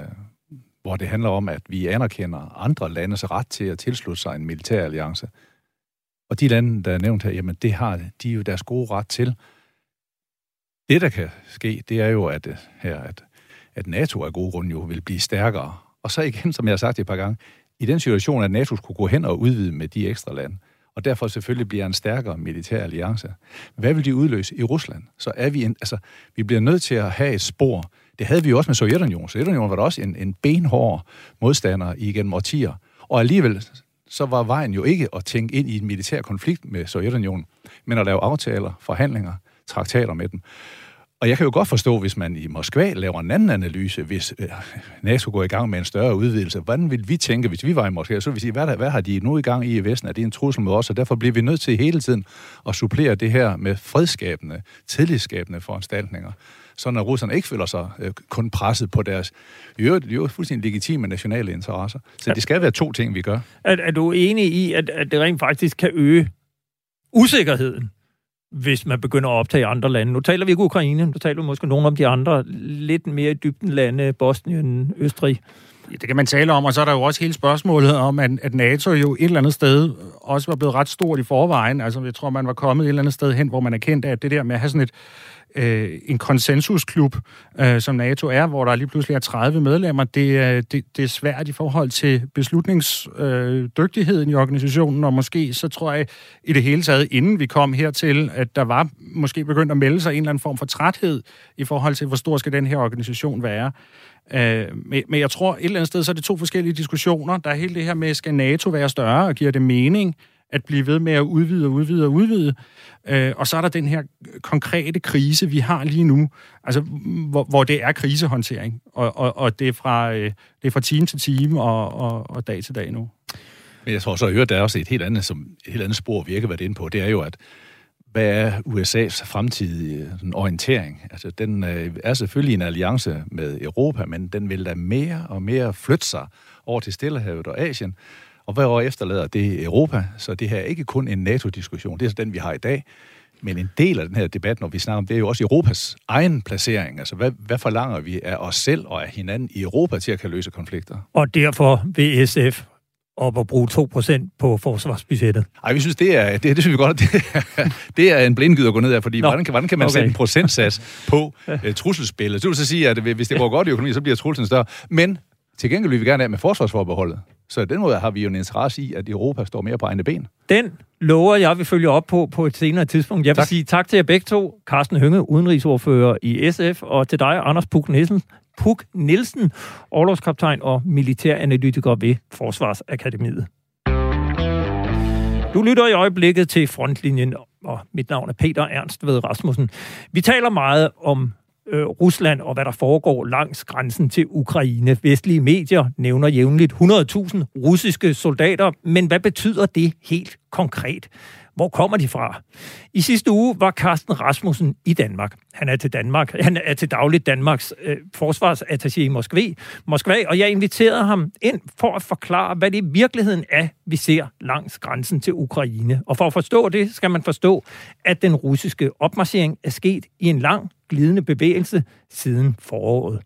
hvor det handler om, at vi anerkender andre landes ret til at tilslutte sig en militær alliance. Og de lande, der er nævnt her, jamen det har de jo deres gode ret til. Det, der kan ske, det er jo, at, øh, her, at, at NATO af gode grunde jo vil blive stærkere. Og så igen, som jeg har sagt et par gange, i den situation, at NATO skulle gå hen og udvide med de ekstra lande, og derfor selvfølgelig bliver en stærkere militær alliance. Hvad vil de udløse i Rusland? Så er vi en, altså, vi bliver nødt til at have et spor. Det havde vi jo også med Sovjetunionen. Sovjetunionen var da også en, en benhård modstander igennem årtier. Og alligevel så var vejen jo ikke at tænke ind i en militær konflikt med Sovjetunionen, men at lave aftaler, forhandlinger, traktater med dem. Og jeg kan jo godt forstå, hvis man i Moskva laver en anden analyse, hvis øh, NATO går i gang med en større udvidelse. Hvordan vil vi tænke, hvis vi var i Moskva? Så vil vi sige, hvad, der, hvad har de nu i gang i i Vesten? Er det en trussel mod os? Og derfor bliver vi nødt til hele tiden at supplere det her med fredskabende, tillidsskabende foranstaltninger så når russerne ikke føler sig øh, kun presset på deres jo, jo fuldstændig legitime nationale interesser. Så ja. det skal være to ting, vi gør. Er, er du enig i, at, at det rent faktisk kan øge usikkerheden, hvis man begynder at optage andre lande? Nu taler vi ikke Ukraine, nu taler vi måske nogle om de andre lidt mere i dybden lande, Bosnien, Østrig. Ja, det kan man tale om, og så er der jo også hele spørgsmålet om, at, at NATO jo et eller andet sted også var blevet ret stort i forvejen. Altså, jeg tror, man var kommet et eller andet sted hen, hvor man erkendte, at det der med at have sådan et, øh, en konsensusklub, øh, som NATO er, hvor der lige pludselig er 30 medlemmer, det, øh, det, det er svært i forhold til beslutningsdygtigheden øh, i organisationen, og måske så tror jeg i det hele taget, inden vi kom hertil, at der var måske begyndt at melde sig en eller anden form for træthed i forhold til, hvor stor skal den her organisation være. Øh, men, men jeg tror et eller andet sted, så er det to forskellige diskussioner. Der er hele det her med, skal NATO være større, og giver det mening at blive ved med at udvide og udvide og udvide. Øh, og så er der den her konkrete krise, vi har lige nu, altså, hvor, hvor det er krisehåndtering, og, og, og det, er fra, øh, det er fra time til time og, og, og dag til dag nu. Men jeg tror så, at der er også et helt andet, som, et helt andet spor, vi ikke har været inde på. Det er jo, at hvad er USA's fremtidige sådan, orientering? Altså, den øh, er selvfølgelig en alliance med Europa, men den vil da mere og mere flytte sig over til Stillehavet og Asien. Og hver år efterlader det Europa, så det her er ikke kun en NATO-diskussion, det er den, vi har i dag. Men en del af den her debat, når vi snakker om, det er jo også Europas egen placering. Altså, hvad, hvad forlanger vi af os selv og af hinanden i Europa til at kan løse konflikter? Og derfor vil SF op at bruge 2% på forsvarsbudgettet? Nej, vi synes, det er, det, det synes vi godt, det er, [laughs] det er en blindgyd at gå ned af, fordi hvordan kan, hvordan kan man okay. sætte en procentsats på uh, trusselsspillet? Det vil så sige, at hvis det går godt i økonomien, så bliver truslen større. Men til gengæld vil vi gerne have med forsvarsforbeholdet. Så den måde har vi jo en interesse i, at Europa står mere på egne ben. Den lover jeg vil følge op på på et senere tidspunkt. Jeg vil tak. sige tak til jer begge to. Carsten Hønge, udenrigsordfører i SF, og til dig, Anders Puk Nielsen, Puk Nielsen, overlovskaptajn og militæranalytiker ved Forsvarsakademiet. Du lytter i øjeblikket til Frontlinjen, og mit navn er Peter Ernst ved Rasmussen. Vi taler meget om øh, Rusland og hvad der foregår langs grænsen til Ukraine. Vestlige medier nævner jævnligt 100.000 russiske soldater, men hvad betyder det helt konkret? Hvor kommer de fra? I sidste uge var Carsten Rasmussen i Danmark. Han er til Danmark. [laughs] Han er til dagligt Danmarks øh, forsvarsattaché i Moskva, Moskva, og jeg inviterede ham ind for at forklare, hvad det i virkeligheden er, vi ser langs grænsen til Ukraine. Og for at forstå det, skal man forstå, at den russiske opmarchering er sket i en lang glidende bevægelse siden foråret.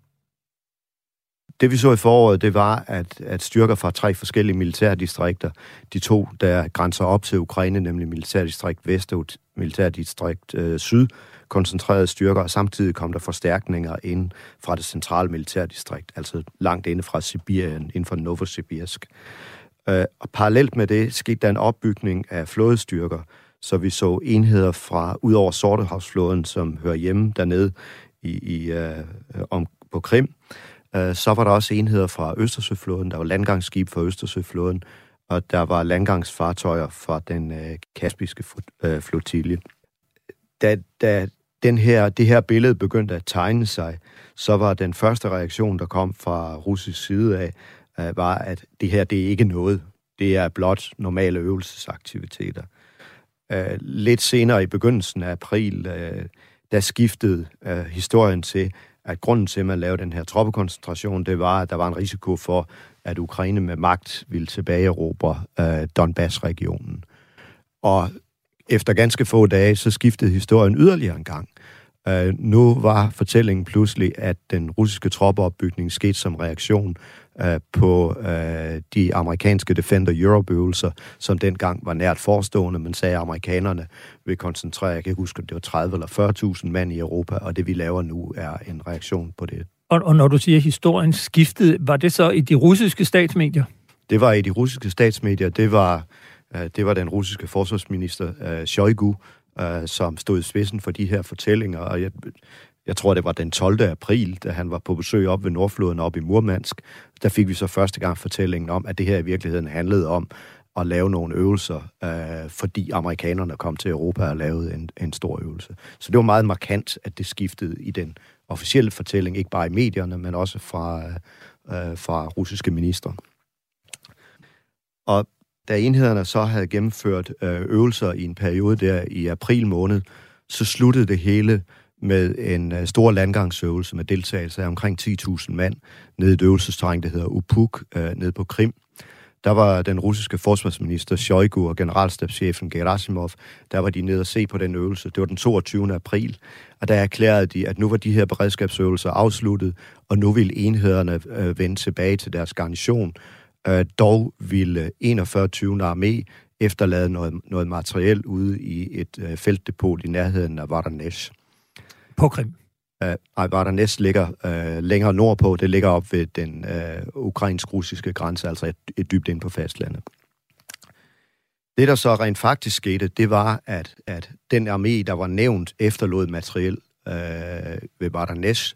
Det vi så i foråret, det var, at, at styrker fra tre forskellige militærdistrikter, de to, der grænser op til Ukraine, nemlig militærdistrikt Vest og militærdistrikt øh, Syd, koncentrerede styrker, og samtidig kom der forstærkninger ind fra det centrale militærdistrikt, altså langt inde fra Sibirien, inden for Novosibirsk. Øh, og parallelt med det skete der en opbygning af flådestyrker, så vi så enheder fra ud over Sortehavsflåden, som hører hjemme dernede i, i, øh, om, på Krim. Øh, så var der også enheder fra Østersøflåden, der var landgangsskib fra Østersøflåden, og der var landgangsfartøjer fra den øh, kaspiske øh, flotilje. Da, da den her, det her billede begyndte at tegne sig, så var den første reaktion, der kom fra russisk side af, øh, var, at det her, det er ikke noget. Det er blot normale øvelsesaktiviteter. Øh, lidt senere i begyndelsen af april, øh, der skiftede øh, historien til, at grunden til, at man lavede den her troppekoncentration, det var, at der var en risiko for, at Ukraine med magt ville tilbageerobre øh, Donbass-regionen. Og efter ganske få dage, så skiftede historien yderligere en gang. Uh, nu var fortællingen pludselig, at den russiske troppeopbygning skete som reaktion uh, på uh, de amerikanske Defender Europe-øvelser, som dengang var nært forestående, men sagde, at amerikanerne vil koncentrere, jeg kan ikke huske, det var 30 eller 40.000 mand i Europa, og det vi laver nu er en reaktion på det. Og, og når du siger, at historien skiftede, var det så i de russiske statsmedier? Det var i de russiske statsmedier. Det var, uh, det var den russiske forsvarsminister uh, Shoigu, uh, som stod i spidsen for de her fortællinger, og jeg, jeg tror, det var den 12. april, da han var på besøg op ved Nordfloden op i Murmansk, der fik vi så første gang fortællingen om, at det her i virkeligheden handlede om at lave nogle øvelser, øh, fordi amerikanerne kom til Europa og lavede en, en stor øvelse. Så det var meget markant, at det skiftede i den officielle fortælling, ikke bare i medierne, men også fra, øh, øh fra russiske ministre. Og da enhederne så havde gennemført øh, øvelser i en periode der i april måned, så sluttede det hele med en øh, stor landgangsøvelse med deltagelse af omkring 10.000 mand nede i et øvelsesterræn, der hedder Upuk, øh, nede på Krim. der var den russiske forsvarsminister Shoigu og generalstabschefen Gerasimov, der var de nede og se på den øvelse. Det var den 22. april, og der erklærede de, at nu var de her beredskabsøvelser afsluttet, og nu ville enhederne øh, vende tilbage til deres garnison. Øh, dog ville øh, 41. 20. armé efterlade noget, noget materiel ude i et øh, feltdepot i nærheden af Vardanesh. På Krim? Øh, uh, Vardanesh ligger uh, længere nordpå. Det ligger op ved den uh, ukrainsk-russiske grænse, altså et, et dybt ind på fastlandet. Det, der så rent faktisk skete, det var, at, at den armé, der var nævnt, efterlod materiel uh, ved Vardanesh,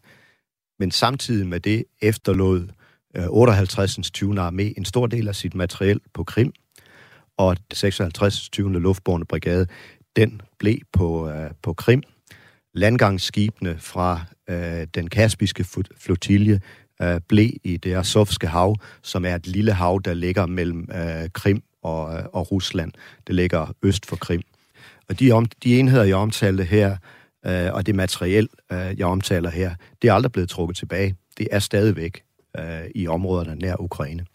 men samtidig med det efterlod uh, 58. 20. armé en stor del af sit materiel på Krim, og 56. 20. luftborne brigade, den blev på, uh, på Krim. Landgangsskibene fra øh, den kaspiske flotilje øh, blev i det Azovske hav, som er et lille hav, der ligger mellem øh, Krim og, øh, og Rusland. Det ligger øst for Krim. Og de, om, de enheder, jeg omtalte her, øh, og det materiel, øh, jeg omtaler her, det er aldrig blevet trukket tilbage. Det er stadigvæk øh, i områderne nær Ukraine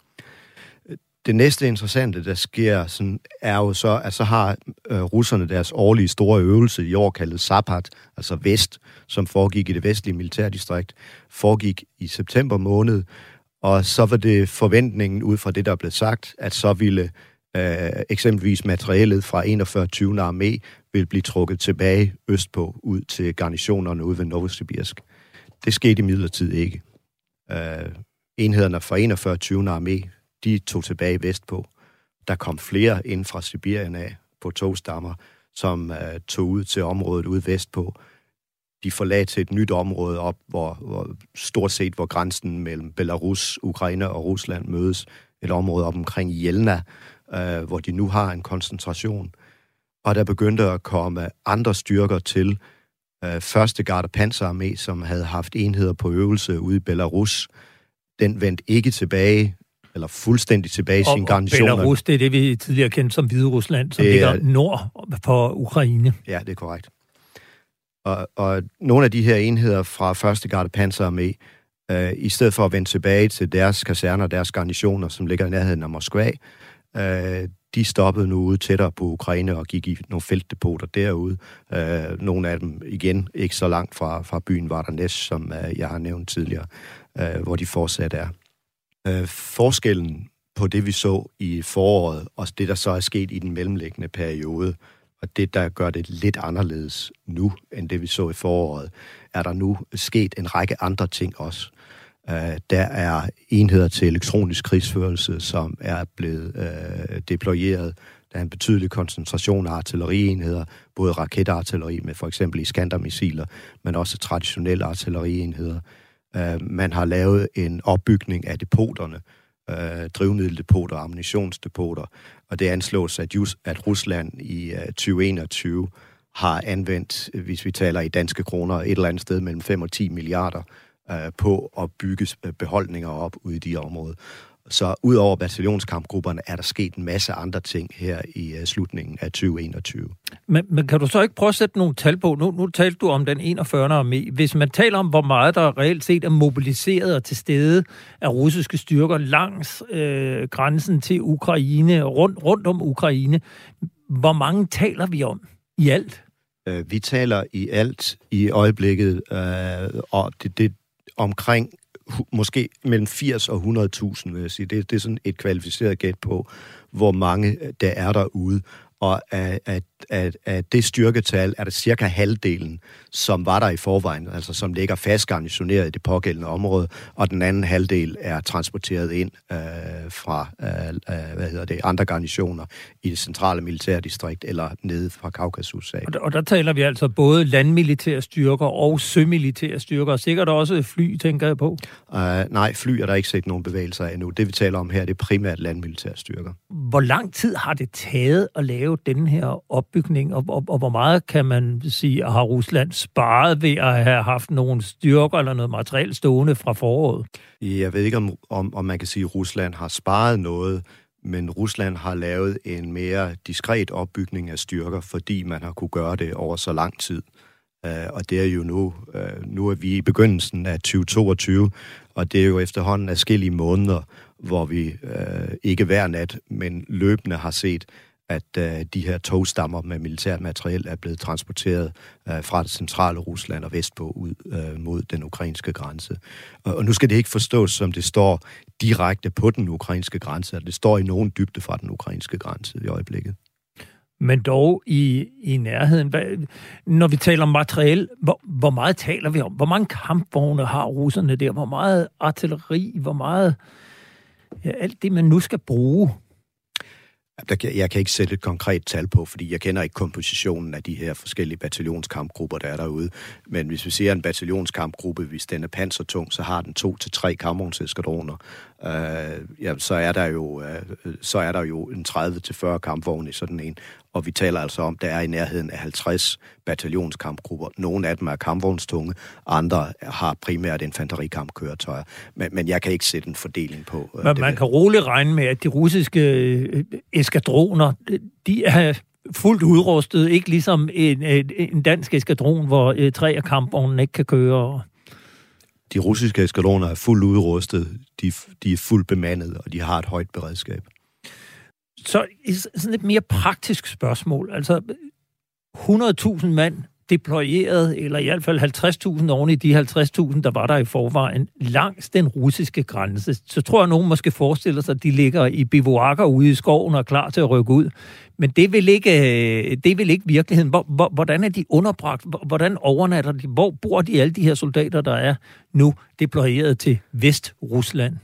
det næste interessante, der sker, sådan, er jo så, at så har øh, russerne deres årlige store øvelse i år kaldet Zapad, altså Vest, som foregik i det vestlige militærdistrikt, foregik i september måned, og så var det forventningen ud fra det, der blev sagt, at så ville øh, eksempelvis materialet fra 41. 20. armé ville blive trukket tilbage østpå ud til garnisonerne ude ved Novosibirsk. Det skete imidlertid ikke. Øh, enhederne fra 41. 20. armé de tog tilbage vestpå. Der kom flere ind fra Sibirien af på togstammer, som øh, tog ud til området ude vestpå. De forlagde til et nyt område op, hvor, hvor stort set hvor grænsen mellem Belarus, Ukraine og Rusland mødes. Et område op omkring Jelna, øh, hvor de nu har en koncentration. Og der begyndte at komme andre styrker til. Øh, første garde panserarmé, som havde haft enheder på øvelse ude i Belarus, den vendte ikke tilbage eller fuldstændig tilbage i sin garnison. Og Belarus, det er det, vi tidligere kendte som Hvide Rusland, som det ligger er, nord for Ukraine. Ja, det er korrekt. Og, og nogle af de her enheder fra 1. garde panserarmé, øh, i stedet for at vende tilbage til deres kaserner, deres garnisoner, som ligger i nærheden af Moskva, øh, de stoppede nu ude tættere på Ukraine og gik i nogle feltdepoter derude. Øh, nogle af dem igen ikke så langt fra, fra byen Vardanes, som øh, jeg har nævnt tidligere, øh, hvor de fortsat er øh, forskellen på det, vi så i foråret, og det, der så er sket i den mellemliggende periode, og det, der gør det lidt anderledes nu, end det, vi så i foråret, er der nu sket en række andre ting også. Øh, der er enheder til elektronisk krigsførelse, som er blevet øh, deployeret. Der er en betydelig koncentration af artillerienheder, både raketartilleri med for eksempel Iskander-missiler, men også traditionelle artillerienheder. Øh, Øh, man har lavet en opbygning af depoterne, øh, drivmiddeldepoter og ammunitionsdepoter, og det anslås, at, just, at Rusland i øh, 2021 har anvendt, hvis vi taler i danske kroner, et eller andet sted mellem 5 og 10 milliarder øh, på at bygge øh, beholdninger op ude i de områder. Så ud over bataljonskampgrupperne er der sket en masse andre ting her i uh, slutningen af 2021. Men, men kan du så ikke prøve at sætte nogle tal på? Nu, nu talte du om den 41. armé. Hvis man taler om, hvor meget der reelt set er mobiliseret og til stede af russiske styrker langs øh, grænsen til Ukraine, rundt, rundt om Ukraine, hvor mange taler vi om i alt? Øh, vi taler i alt i øjeblikket, øh, og det, det omkring måske mellem 80 og 100.000, vil jeg sige. Det, det er sådan et kvalificeret gæt på, hvor mange øh, der er derude. Og at, at af, af det styrketal er det cirka halvdelen, som var der i forvejen, altså som ligger fast garnisoneret i det pågældende område, og den anden halvdel er transporteret ind øh, fra øh, øh hvad hedder det, andre garnisoner i det centrale militærdistrikt eller nede fra Kaukasus. Og, der, og der taler vi altså både landmilitære styrker og sømilitære styrker, og sikkert også fly, tænker jeg på. Uh, nej, fly er der ikke set nogen bevægelser af endnu. Det vi taler om her, det er primært landmilitære styrker. Hvor lang tid har det taget at lave den her opbygning, og, og, og hvor meget kan man sige, har Rusland sparet ved at have haft nogle styrker eller noget materiel stående fra foråret? Jeg ved ikke, om, om, om man kan sige, at Rusland har sparet noget, men Rusland har lavet en mere diskret opbygning af styrker, fordi man har kunne gøre det over så lang tid. Uh, og det er jo nu, uh, nu er vi i begyndelsen af 2022, og det er jo efterhånden afskillige måneder, hvor vi uh, ikke hver nat, men løbende har set, at øh, de her togstammer med militært materiel er blevet transporteret øh, fra det centrale Rusland og vestpå ud øh, mod den ukrainske grænse. Og, og nu skal det ikke forstås, som det står direkte på den ukrainske grænse, at det står i nogen dybde fra den ukrainske grænse i øjeblikket men dog i, i nærheden. Hvad, når vi taler om materiel, hvor, hvor meget taler vi om? Hvor mange kampvogne har russerne der? Hvor meget artilleri? Hvor meget... Ja, alt det, man nu skal bruge. Jeg kan ikke sætte et konkret tal på, fordi jeg kender ikke kompositionen af de her forskellige bataljonskampgrupper, der er derude. Men hvis vi ser en bataljonskampgruppe, hvis den er pansertung, så har den to til tre kampvognseskadroner. Øh, ja, så er der jo øh, så er der jo en 30 til 40 kampvogne i sådan en, og vi taler altså om, der er i nærheden af 50 bataljonskampgrupper. Nogle af dem er kampvognstunge, andre har primært infanterikampkøretøjer. Men, men jeg kan ikke sætte en fordeling på. Øh, men man kan roligt regne med, at de russiske øh, eskadroner, de er fuldt udrustet, ikke ligesom en, en dansk eskadron, hvor øh, tre af kampvognen ikke kan køre. De russiske eskadroner er fuldt udrustet, de, de er fuldt bemandet, og de har et højt beredskab. Så sådan et mere praktisk spørgsmål. Altså, 100.000 mand deployeret, eller i hvert fald 50.000 oven i de 50.000, der var der i forvejen, langs den russiske grænse. Så tror jeg, at nogen måske forestiller sig, at de ligger i bivouakker ude i skoven og er klar til at rykke ud. Men det vil ikke, øh, det vil ikke virkeligheden. Hvordan er de underbragt? Hvordan overnatter de? Hvor bor de alle de her soldater, der er nu deployeret til Vest-Rusland?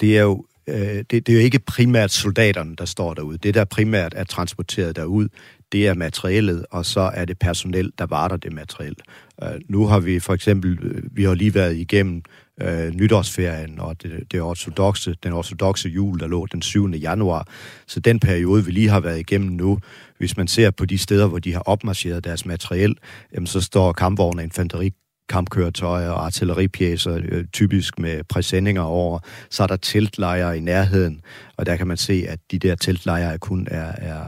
Det er jo øh, det, det er jo ikke primært soldaterne, der står derude. Det, der primært er transporteret derud, det er materiellet, og så er det personel, der varter det materiel. Uh, nu har vi for eksempel, øh, vi har lige været igennem uh, nytårsferien og det, det ortodoxe, den ortodoxe jul, der lå den 7. januar. Så den periode, vi lige har været igennem nu, hvis man ser på de steder, hvor de har opmarcheret deres materiel, jamen, så står kampvogne og infanteri kampkøretøjer og artilleripjæser, øh, typisk med præsendinger over. Så er der teltlejre i nærheden, og der kan man se, at de der teltlejre kun er, er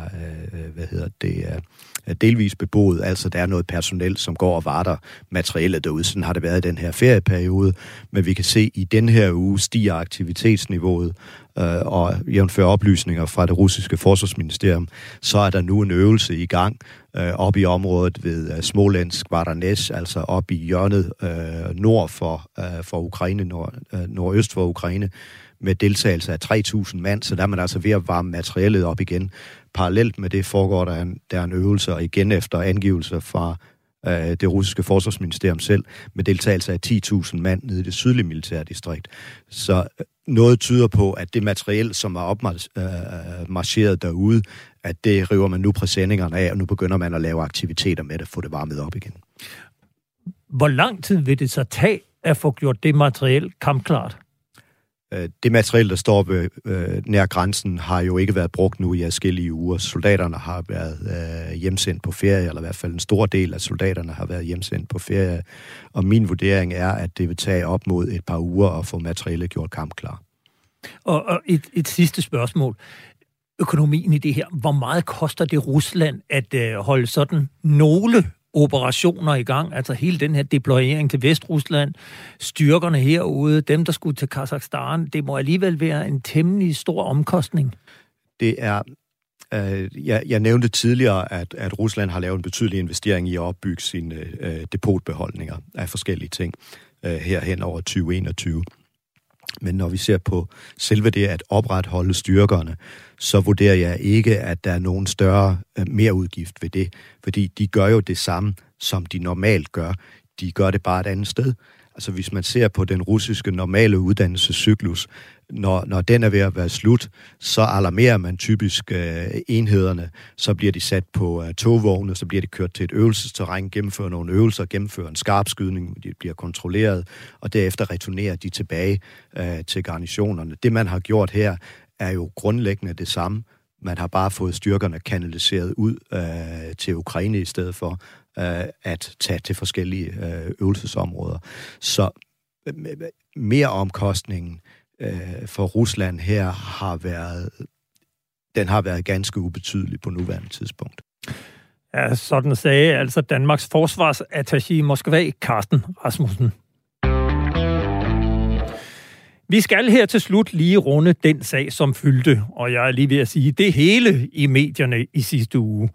øh, hvad hedder det, er, er delvis beboet, altså der er noget personel, som går og varter materialet derude. Sådan har det været i den her ferieperiode, men vi kan se, at i den her uge stiger aktivitetsniveauet, øh, og jævnfører oplysninger fra det russiske forsvarsministerium, så er der nu en øvelse i gang øh, op i området ved øh, Smolensk, Vardanes, altså op i hjørnet øh, nord for, øh, for Ukraine, nord, øh, nordøst for Ukraine, med deltagelse af 3.000 mand, så der er man altså ved at varme materiellet op igen. Parallelt med det foregår der en, der en øvelse, og igen efter angivelser fra øh, det russiske forsvarsministerium selv, med deltagelse af 10.000 mand nede i det sydlige militærdistrikt. Så øh, noget tyder på, at det materiel, som er opmarcheret øh, øh derude, at det river man nu præsendingerne af, og nu begynder man at lave aktiviteter med det, få det varmet op igen. Hvor lang tid vil det så tage at få gjort det materiel kampklart? Øh, det materiel, der står ved, øh, nær grænsen, har jo ikke været brugt nu i forskellige uger. Soldaterne har været øh, hjemsendt på ferie, eller i hvert fald en stor del af soldaterne har været hjemsendt på ferie. Og min vurdering er, at det vil tage op mod et par uger at få materiellet gjort kampklar. Og, og et, et sidste spørgsmål. Økonomien i det her. Hvor meget koster det Rusland at øh, holde sådan nogle operationer i gang, altså hele den her deployering til Vestrusland, styrkerne herude, dem der skulle til Kazakhstan, det må alligevel være en temmelig stor omkostning. Det er øh, jeg, jeg nævnte tidligere, at, at Rusland har lavet en betydelig investering i at opbygge sine øh, depotbeholdninger af forskellige ting øh, her hen over 2021. Men når vi ser på selve det at opretholde styrkerne, så vurderer jeg ikke, at der er nogen større øh, mere udgift ved det. Fordi de gør jo det samme, som de normalt gør. De gør det bare et andet sted. Altså hvis man ser på den russiske normale uddannelsescyklus, når, når den er ved at være slut, så alarmerer man typisk øh, enhederne, så bliver de sat på øh, togvogne, så bliver de kørt til et øvelsesterræn, gennemfører nogle øvelser, gennemfører en skarpskydning, de bliver kontrolleret, og derefter returnerer de tilbage øh, til garnitionerne. Det man har gjort her, er jo grundlæggende det samme. Man har bare fået styrkerne kanaliseret ud øh, til Ukraine i stedet for øh, at tage til forskellige øh, øvelsesområder. Så øh, mere omkostningen øh, for Rusland her har været, den har været ganske ubetydelig på nuværende tidspunkt. Ja, sådan sagde altså Danmarks forsvarsattaché i Moskva, Carsten Rasmussen. Vi skal her til slut lige runde den sag, som fyldte, og jeg er lige ved at sige det hele i medierne i sidste uge.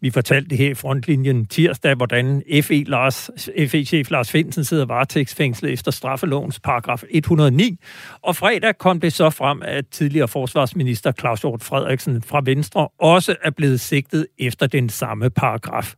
Vi fortalte det her i frontlinjen tirsdag, hvordan FE Lars, FE-chef Lars Finsen sidder varetægtsfængslet efter straffelovens paragraf 109, og fredag kom det så frem, at tidligere forsvarsminister Claus Hjort Frederiksen fra Venstre også er blevet sigtet efter den samme paragraf.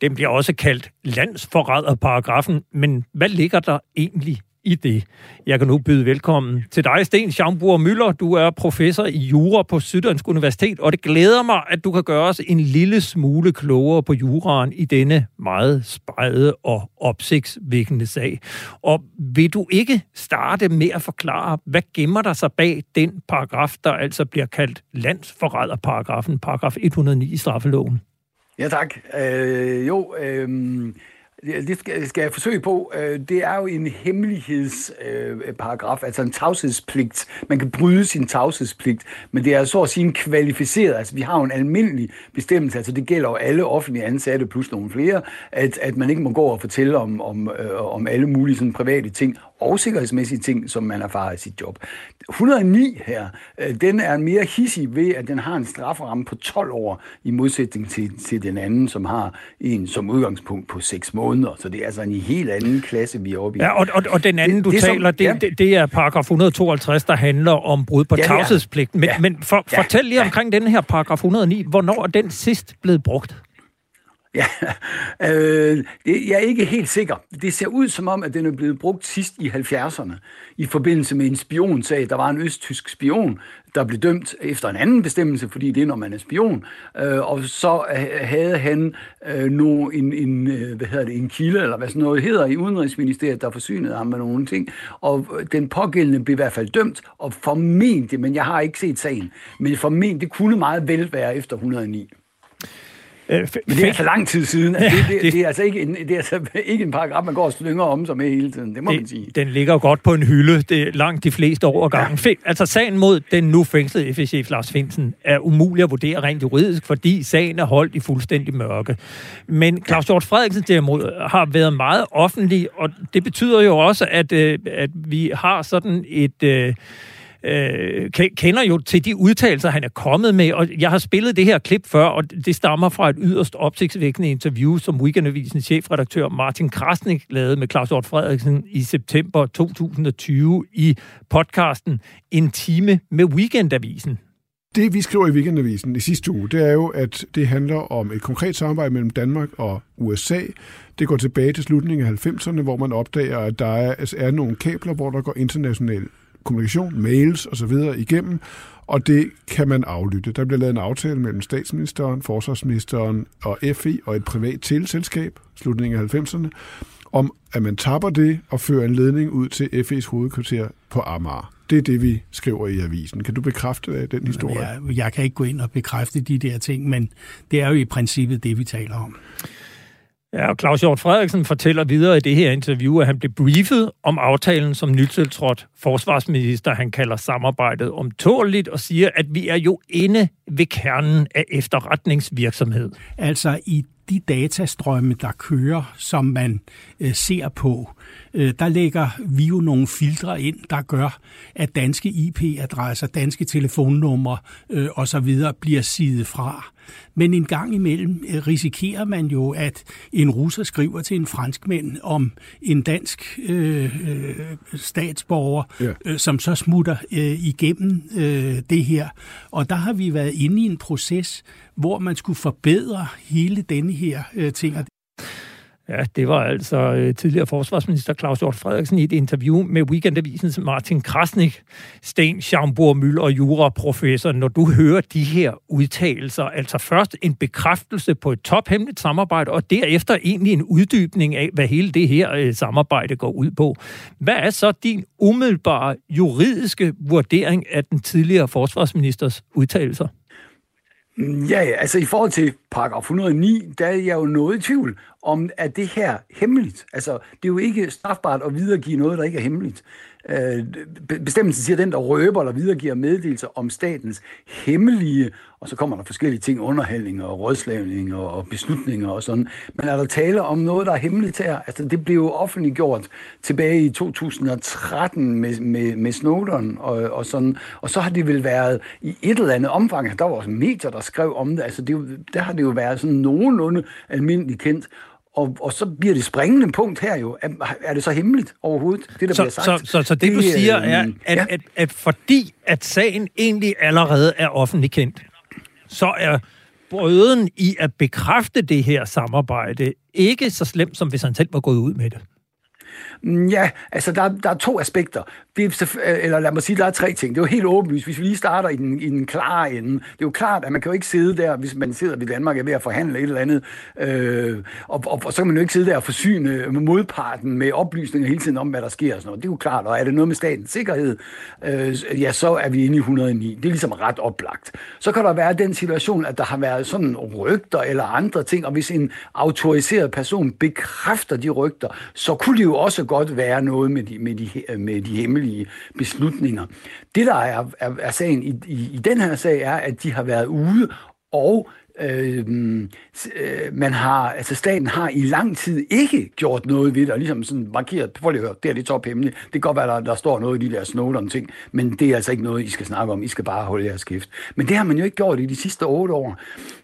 Den bliver også kaldt landsforræderparagrafen, men hvad ligger der egentlig i det. Jeg kan nu byde velkommen til dig, Sten Schaumburg Møller. Du er professor i jura på Syddansk Universitet, og det glæder mig, at du kan gøre os en lille smule klogere på juraen i denne meget spejede og opsigtsvækkende sag. Og vil du ikke starte med at forklare, hvad gemmer der sig bag den paragraf, der altså bliver kaldt landsforræderparagrafen, paragraf 109 i straffeloven? Ja, tak. Øh, jo, øh, det skal, skal jeg forsøge på. Øh, det er jo en hemmelighedsparagraf, øh, altså en tavshedspligt. Man kan bryde sin tavshedspligt, men det er så at sige en kvalificeret, altså vi har jo en almindelig bestemmelse, altså det gælder jo alle offentlige ansatte plus nogle flere, at, at man ikke må gå og fortælle om, om, øh, om alle mulige sådan private ting, og sikkerhedsmæssige ting, som man erfarer i sit job. 109 her, øh, den er mere hissig ved, at den har en strafferamme på 12 år, i modsætning til, til den anden, som har en som udgangspunkt på 6 måneder. Så det er altså en helt anden klasse, vi er oppe i. Ja, og, og, og den anden, det, du det, taler, som, det, ja. det, det er paragraf 152, der handler om brud på ja, tavshedspligten. Men, ja. men for, ja. fortæl lige omkring ja. den her paragraf 109. Hvornår er den sidst blevet brugt? Ja, [laughs] øh, det, jeg er ikke helt sikker. Det ser ud som om, at den er blevet brugt sidst i 70'erne i forbindelse med en spionsag. Der var en østtysk spion, der blev dømt efter en anden bestemmelse, fordi det er, når man er spion. Øh, og så havde han øh, no, en, en, øh, hvad hedder det, en kilde, eller hvad sådan noget hedder, i Udenrigsministeriet, der forsynede ham med nogle ting. Og øh, den pågældende blev i hvert fald dømt, og formentlig, men jeg har ikke set sagen, men formentlig, det kunne meget vel være efter 109. Øh, Men det er altså lang tid siden. Altså, det, det, det, det, er altså ikke en, det er altså [laughs] ikke en paragraf, man går og slynger om sig med hele tiden. Det må det, man sige. Den ligger godt på en hylde. Det er langt de fleste år gangen. Ja. Altså sagen mod den nu fængslede FE-chef Lars Finsen er umulig at vurdere rent juridisk, fordi sagen er holdt i fuldstændig mørke. Men Claus Hjort Frederiksen derimod har været meget offentlig, og det betyder jo også, at, øh, at vi har sådan et... Øh, øh, kender jo til de udtalelser, han er kommet med, og jeg har spillet det her klip før, og det stammer fra et yderst opsigtsvækkende interview, som Weekendavisens chefredaktør Martin Krasnik lavede med Claus Hjort Frederiksen i september 2020 i podcasten En time med Weekendavisen. Det, vi skriver i Weekendavisen i sidste uge, det er jo, at det handler om et konkret samarbejde mellem Danmark og USA. Det går tilbage til slutningen af 90'erne, hvor man opdager, at der er, altså er nogle kabler, hvor der går international kommunikation, mails osv. igennem, og det kan man aflytte. Der bliver lavet en aftale mellem statsministeren, forsvarsministeren og FI og et privat teleselskab, slutningen af 90'erne, om at man tapper det og fører en ledning ud til FE's hovedkvarter på Amager. Det er det, vi skriver i avisen. Kan du bekræfte øh, den historie? Jeg, jeg kan ikke gå ind og bekræfte de der ting, men det er jo i princippet det, vi taler om. Ja, og Claus Hjort Frederiksen fortæller videre i det her interview, at han blev briefet om aftalen som nytiltrådt forsvarsminister. Han kalder samarbejdet omtåligt, og siger, at vi er jo inde ved kernen af efterretningsvirksomhed. Altså i de datastrømme, der kører, som man øh, ser på, øh, der lægger vi jo nogle filtre ind, der gør, at danske IP-adresser, danske telefonnumre øh, osv. bliver sidet fra. Men en gang imellem øh, risikerer man jo, at en russer skriver til en franskmænd om en dansk øh, øh, statsborger, ja. øh, som så smutter øh, igennem øh, det her. Og der har vi været inde i en proces, hvor man skulle forbedre hele denne her øh, ting. Ja, det var altså øh, tidligere forsvarsminister Claus Hjort Frederiksen i et interview med Weekendavisens Martin Krasnik, Sten Schaumburg Møl og juraprofessor. Når du hører de her udtalelser, altså først en bekræftelse på et tophemmeligt samarbejde, og derefter egentlig en uddybning af, hvad hele det her øh, samarbejde går ud på. Hvad er så din umiddelbare juridiske vurdering af den tidligere forsvarsministers udtalelser? Mm, ja, altså i forhold til paragraf 109, der er jeg jo noget i tvivl om, at det her hemmeligt. Altså, det er jo ikke strafbart at videregive noget, der ikke er hemmeligt øh, bestemmelsen siger, den, der røber eller videregiver meddelelser om statens hemmelige, og så kommer der forskellige ting, underhandlinger og rådslagninger og beslutninger og sådan. Men er der tale om noget, der er hemmeligt her? Altså, det blev jo offentliggjort tilbage i 2013 med, med, med Snowden og, og sådan. Og så har det vel været i et eller andet omfang, der var også medier, der skrev om det. Altså, det, der har det jo været sådan nogenlunde almindeligt kendt. Og, og så bliver det springende punkt her jo. Er, er det så hemmeligt overhovedet, det der så, bliver sagt? Så, så, så det, det du siger er, at, ja. at, at, at fordi at sagen egentlig allerede er offentlig kendt, så er brøden i at bekræfte det her samarbejde ikke så slemt, som hvis han selv var gået ud med det. Mm, ja, altså der, der er to aspekter. Det er, øh, eller lad mig sige, der er tre ting. Det er jo helt åbenlyst. Hvis vi lige starter i den, i den klare ende. Det er jo klart, at man kan jo ikke sidde der, hvis man sidder ved Danmark er ved at forhandle et eller andet, øh, og, og, og, så kan man jo ikke sidde der og forsyne øh, modparten med oplysninger hele tiden om, hvad der sker. Og sådan noget. Det er jo klart, og er det noget med statens sikkerhed, øh, ja, så er vi inde i 109. Det er ligesom ret oplagt. Så kan der være den situation, at der har været sådan rygter eller andre ting, og hvis en autoriseret person bekræfter de rygter, så kunne det jo også godt være noget med de, med de, med de hemmelige beslutninger. Det, der er, er, er sagen i, i, i den her sag, er, at de har været ude og øh, man har, altså staten har i lang tid ikke gjort noget ved det, og ligesom sådan markeret, prøv lige at høre, det er lidt tophemmeligt. Det kan godt være, der, der står noget i de der Snowden ting, men det er altså ikke noget, I skal snakke om. I skal bare holde jeres kæft. Men det har man jo ikke gjort i de sidste otte år.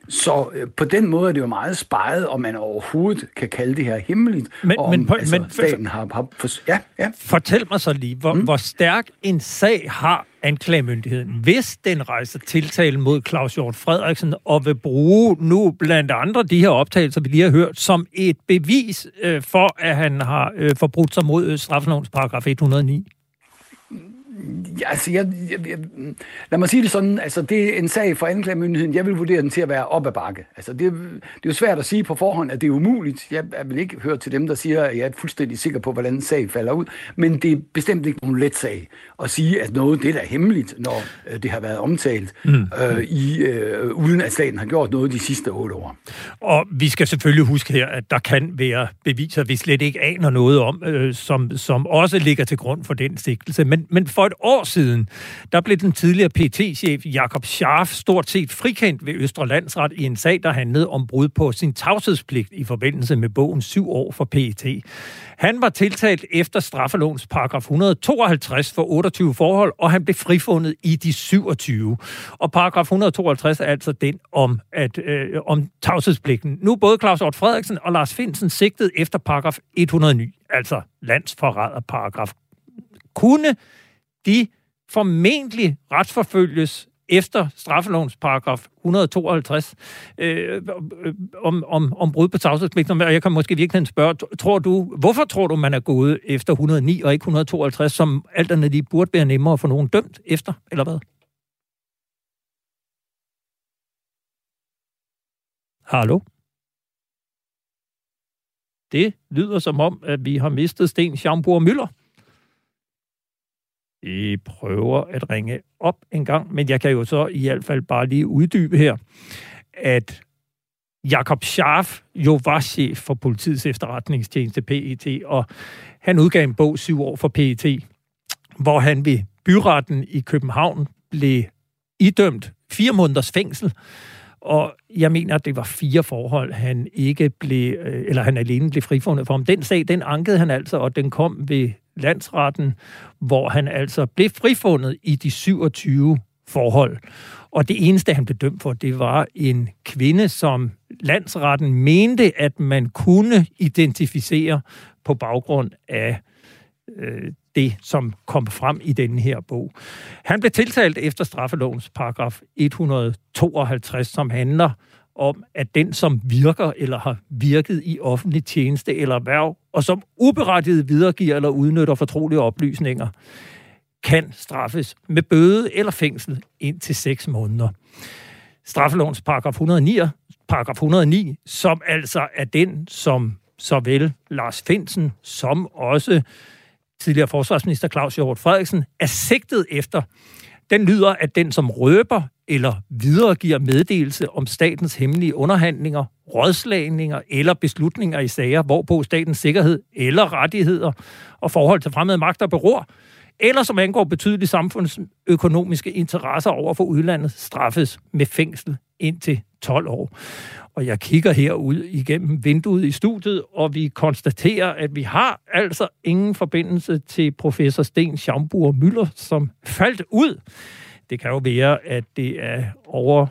Så øh, på den måde er det jo meget spejet, om man overhovedet kan kalde det her hemmeligt. Men, om, men, altså, men staten har, har for, ja, ja. Fortæl mig så lige, hvor, mm. hvor stærk en sag har anklagemyndigheden, hvis den rejser tiltale mod Claus Hjort Frederiksen og vil bruge nu blandt andre de her optagelser, vi lige har hørt, som et bevis øh, for, at han har øh, forbrudt sig mod øh, straffelovens paragraf 109? Altså, jeg, jeg, jeg, lad mig sige det sådan, altså, det er en sag for anklagemyndigheden. Jeg vil vurdere den til at være op ad bakke. Altså, det, det er jo svært at sige på forhånd, at det er umuligt. Jeg, jeg vil ikke høre til dem, der siger, at jeg er fuldstændig sikker på, hvordan en sag falder ud. Men det er bestemt ikke nogen let sag at sige, at noget det er hemmeligt, når øh, det har været omtalt, mm. øh, i, øh, uden at staten har gjort noget de sidste otte år. Og vi skal selvfølgelig huske her, at der kan være beviser, vi slet ikke aner noget om, øh, som, som også ligger til grund for den sigtelse. Men, men for et år siden, der blev den tidligere PT-chef Jakob Scharf stort set frikendt ved Østre Landsret i en sag, der handlede om brud på sin tavshedspligt i forbindelse med bogen Syv år for PET. Han var tiltalt efter straffelovens paragraf 152 for 28 forhold, og han blev frifundet i de 27. Og paragraf 152 er altså den om, at, øh, om tavshedspligten. Nu både Claus Ort Frederiksen og Lars Finsen sigtet efter paragraf 109, altså landsforræderparagraf. Kunne de formentlig retsforfølges efter straffelovens paragraf 152 øh, om, om, om brud på tavshedspligten. Og jeg kan måske virkelig spørge, tror du, hvorfor tror du, man er gået efter 109 og ikke 152, som alt andet lige burde være nemmere at få nogen dømt efter, eller hvad? Hallo? Det lyder som om, at vi har mistet Sten Schaumburg i prøver at ringe op en gang, men jeg kan jo så i hvert fald bare lige uddybe her, at Jakob Scharf jo var chef for politiets efterretningstjeneste PET, og han udgav en bog syv år for PET, hvor han ved byretten i København blev idømt fire måneders fængsel, og jeg mener, at det var fire forhold, han ikke blev, øh, eller han alene blev frifundet for. Om den sag, den ankede han altså, og den kom ved landsretten, hvor han altså blev frifundet i de 27 forhold. Og det eneste, han blev dømt for, det var en kvinde, som landsretten mente, at man kunne identificere på baggrund af øh, det, som kom frem i denne her bog. Han blev tiltalt efter straffelovens paragraf 152, som handler om, at den, som virker eller har virket i offentlig tjeneste eller erhverv, og som uberettiget videregiver eller udnytter fortrolige oplysninger, kan straffes med bøde eller fængsel indtil 6 måneder. Straffelovens paragraf 109, paragraf 109, som altså er den, som såvel Lars Finsen som også tidligere forsvarsminister Claus Hjort Frederiksen er sigtet efter, den lyder, at den, som røber eller videregiver meddelelse om statens hemmelige underhandlinger, rådslagninger eller beslutninger i sager, hvorpå statens sikkerhed eller rettigheder og forhold til fremmede magter beror, eller som angår betydelige samfundsøkonomiske interesser over for udlandet, straffes med fængsel indtil 12 år. Og jeg kigger herud igennem vinduet i studiet, og vi konstaterer, at vi har altså ingen forbindelse til professor Sten Schaumburg Møller, som faldt ud. Det kan jo være, at det er over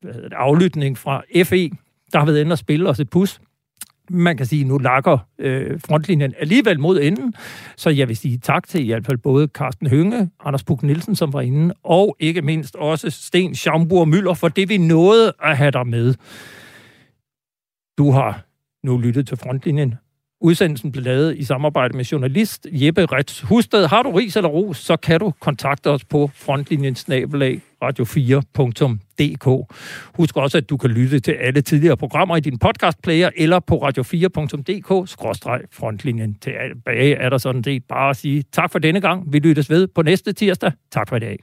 hvad hedder det, aflytning fra FE, der har været inde og spille os et pus. Man kan sige, at nu lakker øh, frontlinjen alligevel mod enden. Så jeg vil sige tak til i hvert fald både Carsten Hønge, Anders Puk Nielsen, som var inde, og ikke mindst også Sten Schaumburg Møller, for det vi nåede at have dig med. Du har nu lyttet til frontlinjen. Udsendelsen blev lavet i samarbejde med journalist Jeppe Rets Husted. Har du ris eller ros, så kan du kontakte os på frontlinjensnabelag radio4.dk. Husk også, at du kan lytte til alle tidligere programmer i din podcastplayer eller på radio4.dk-frontlinjen. Tilbage er der sådan set bare at sige tak for denne gang. Vi lyttes ved på næste tirsdag. Tak for i dag.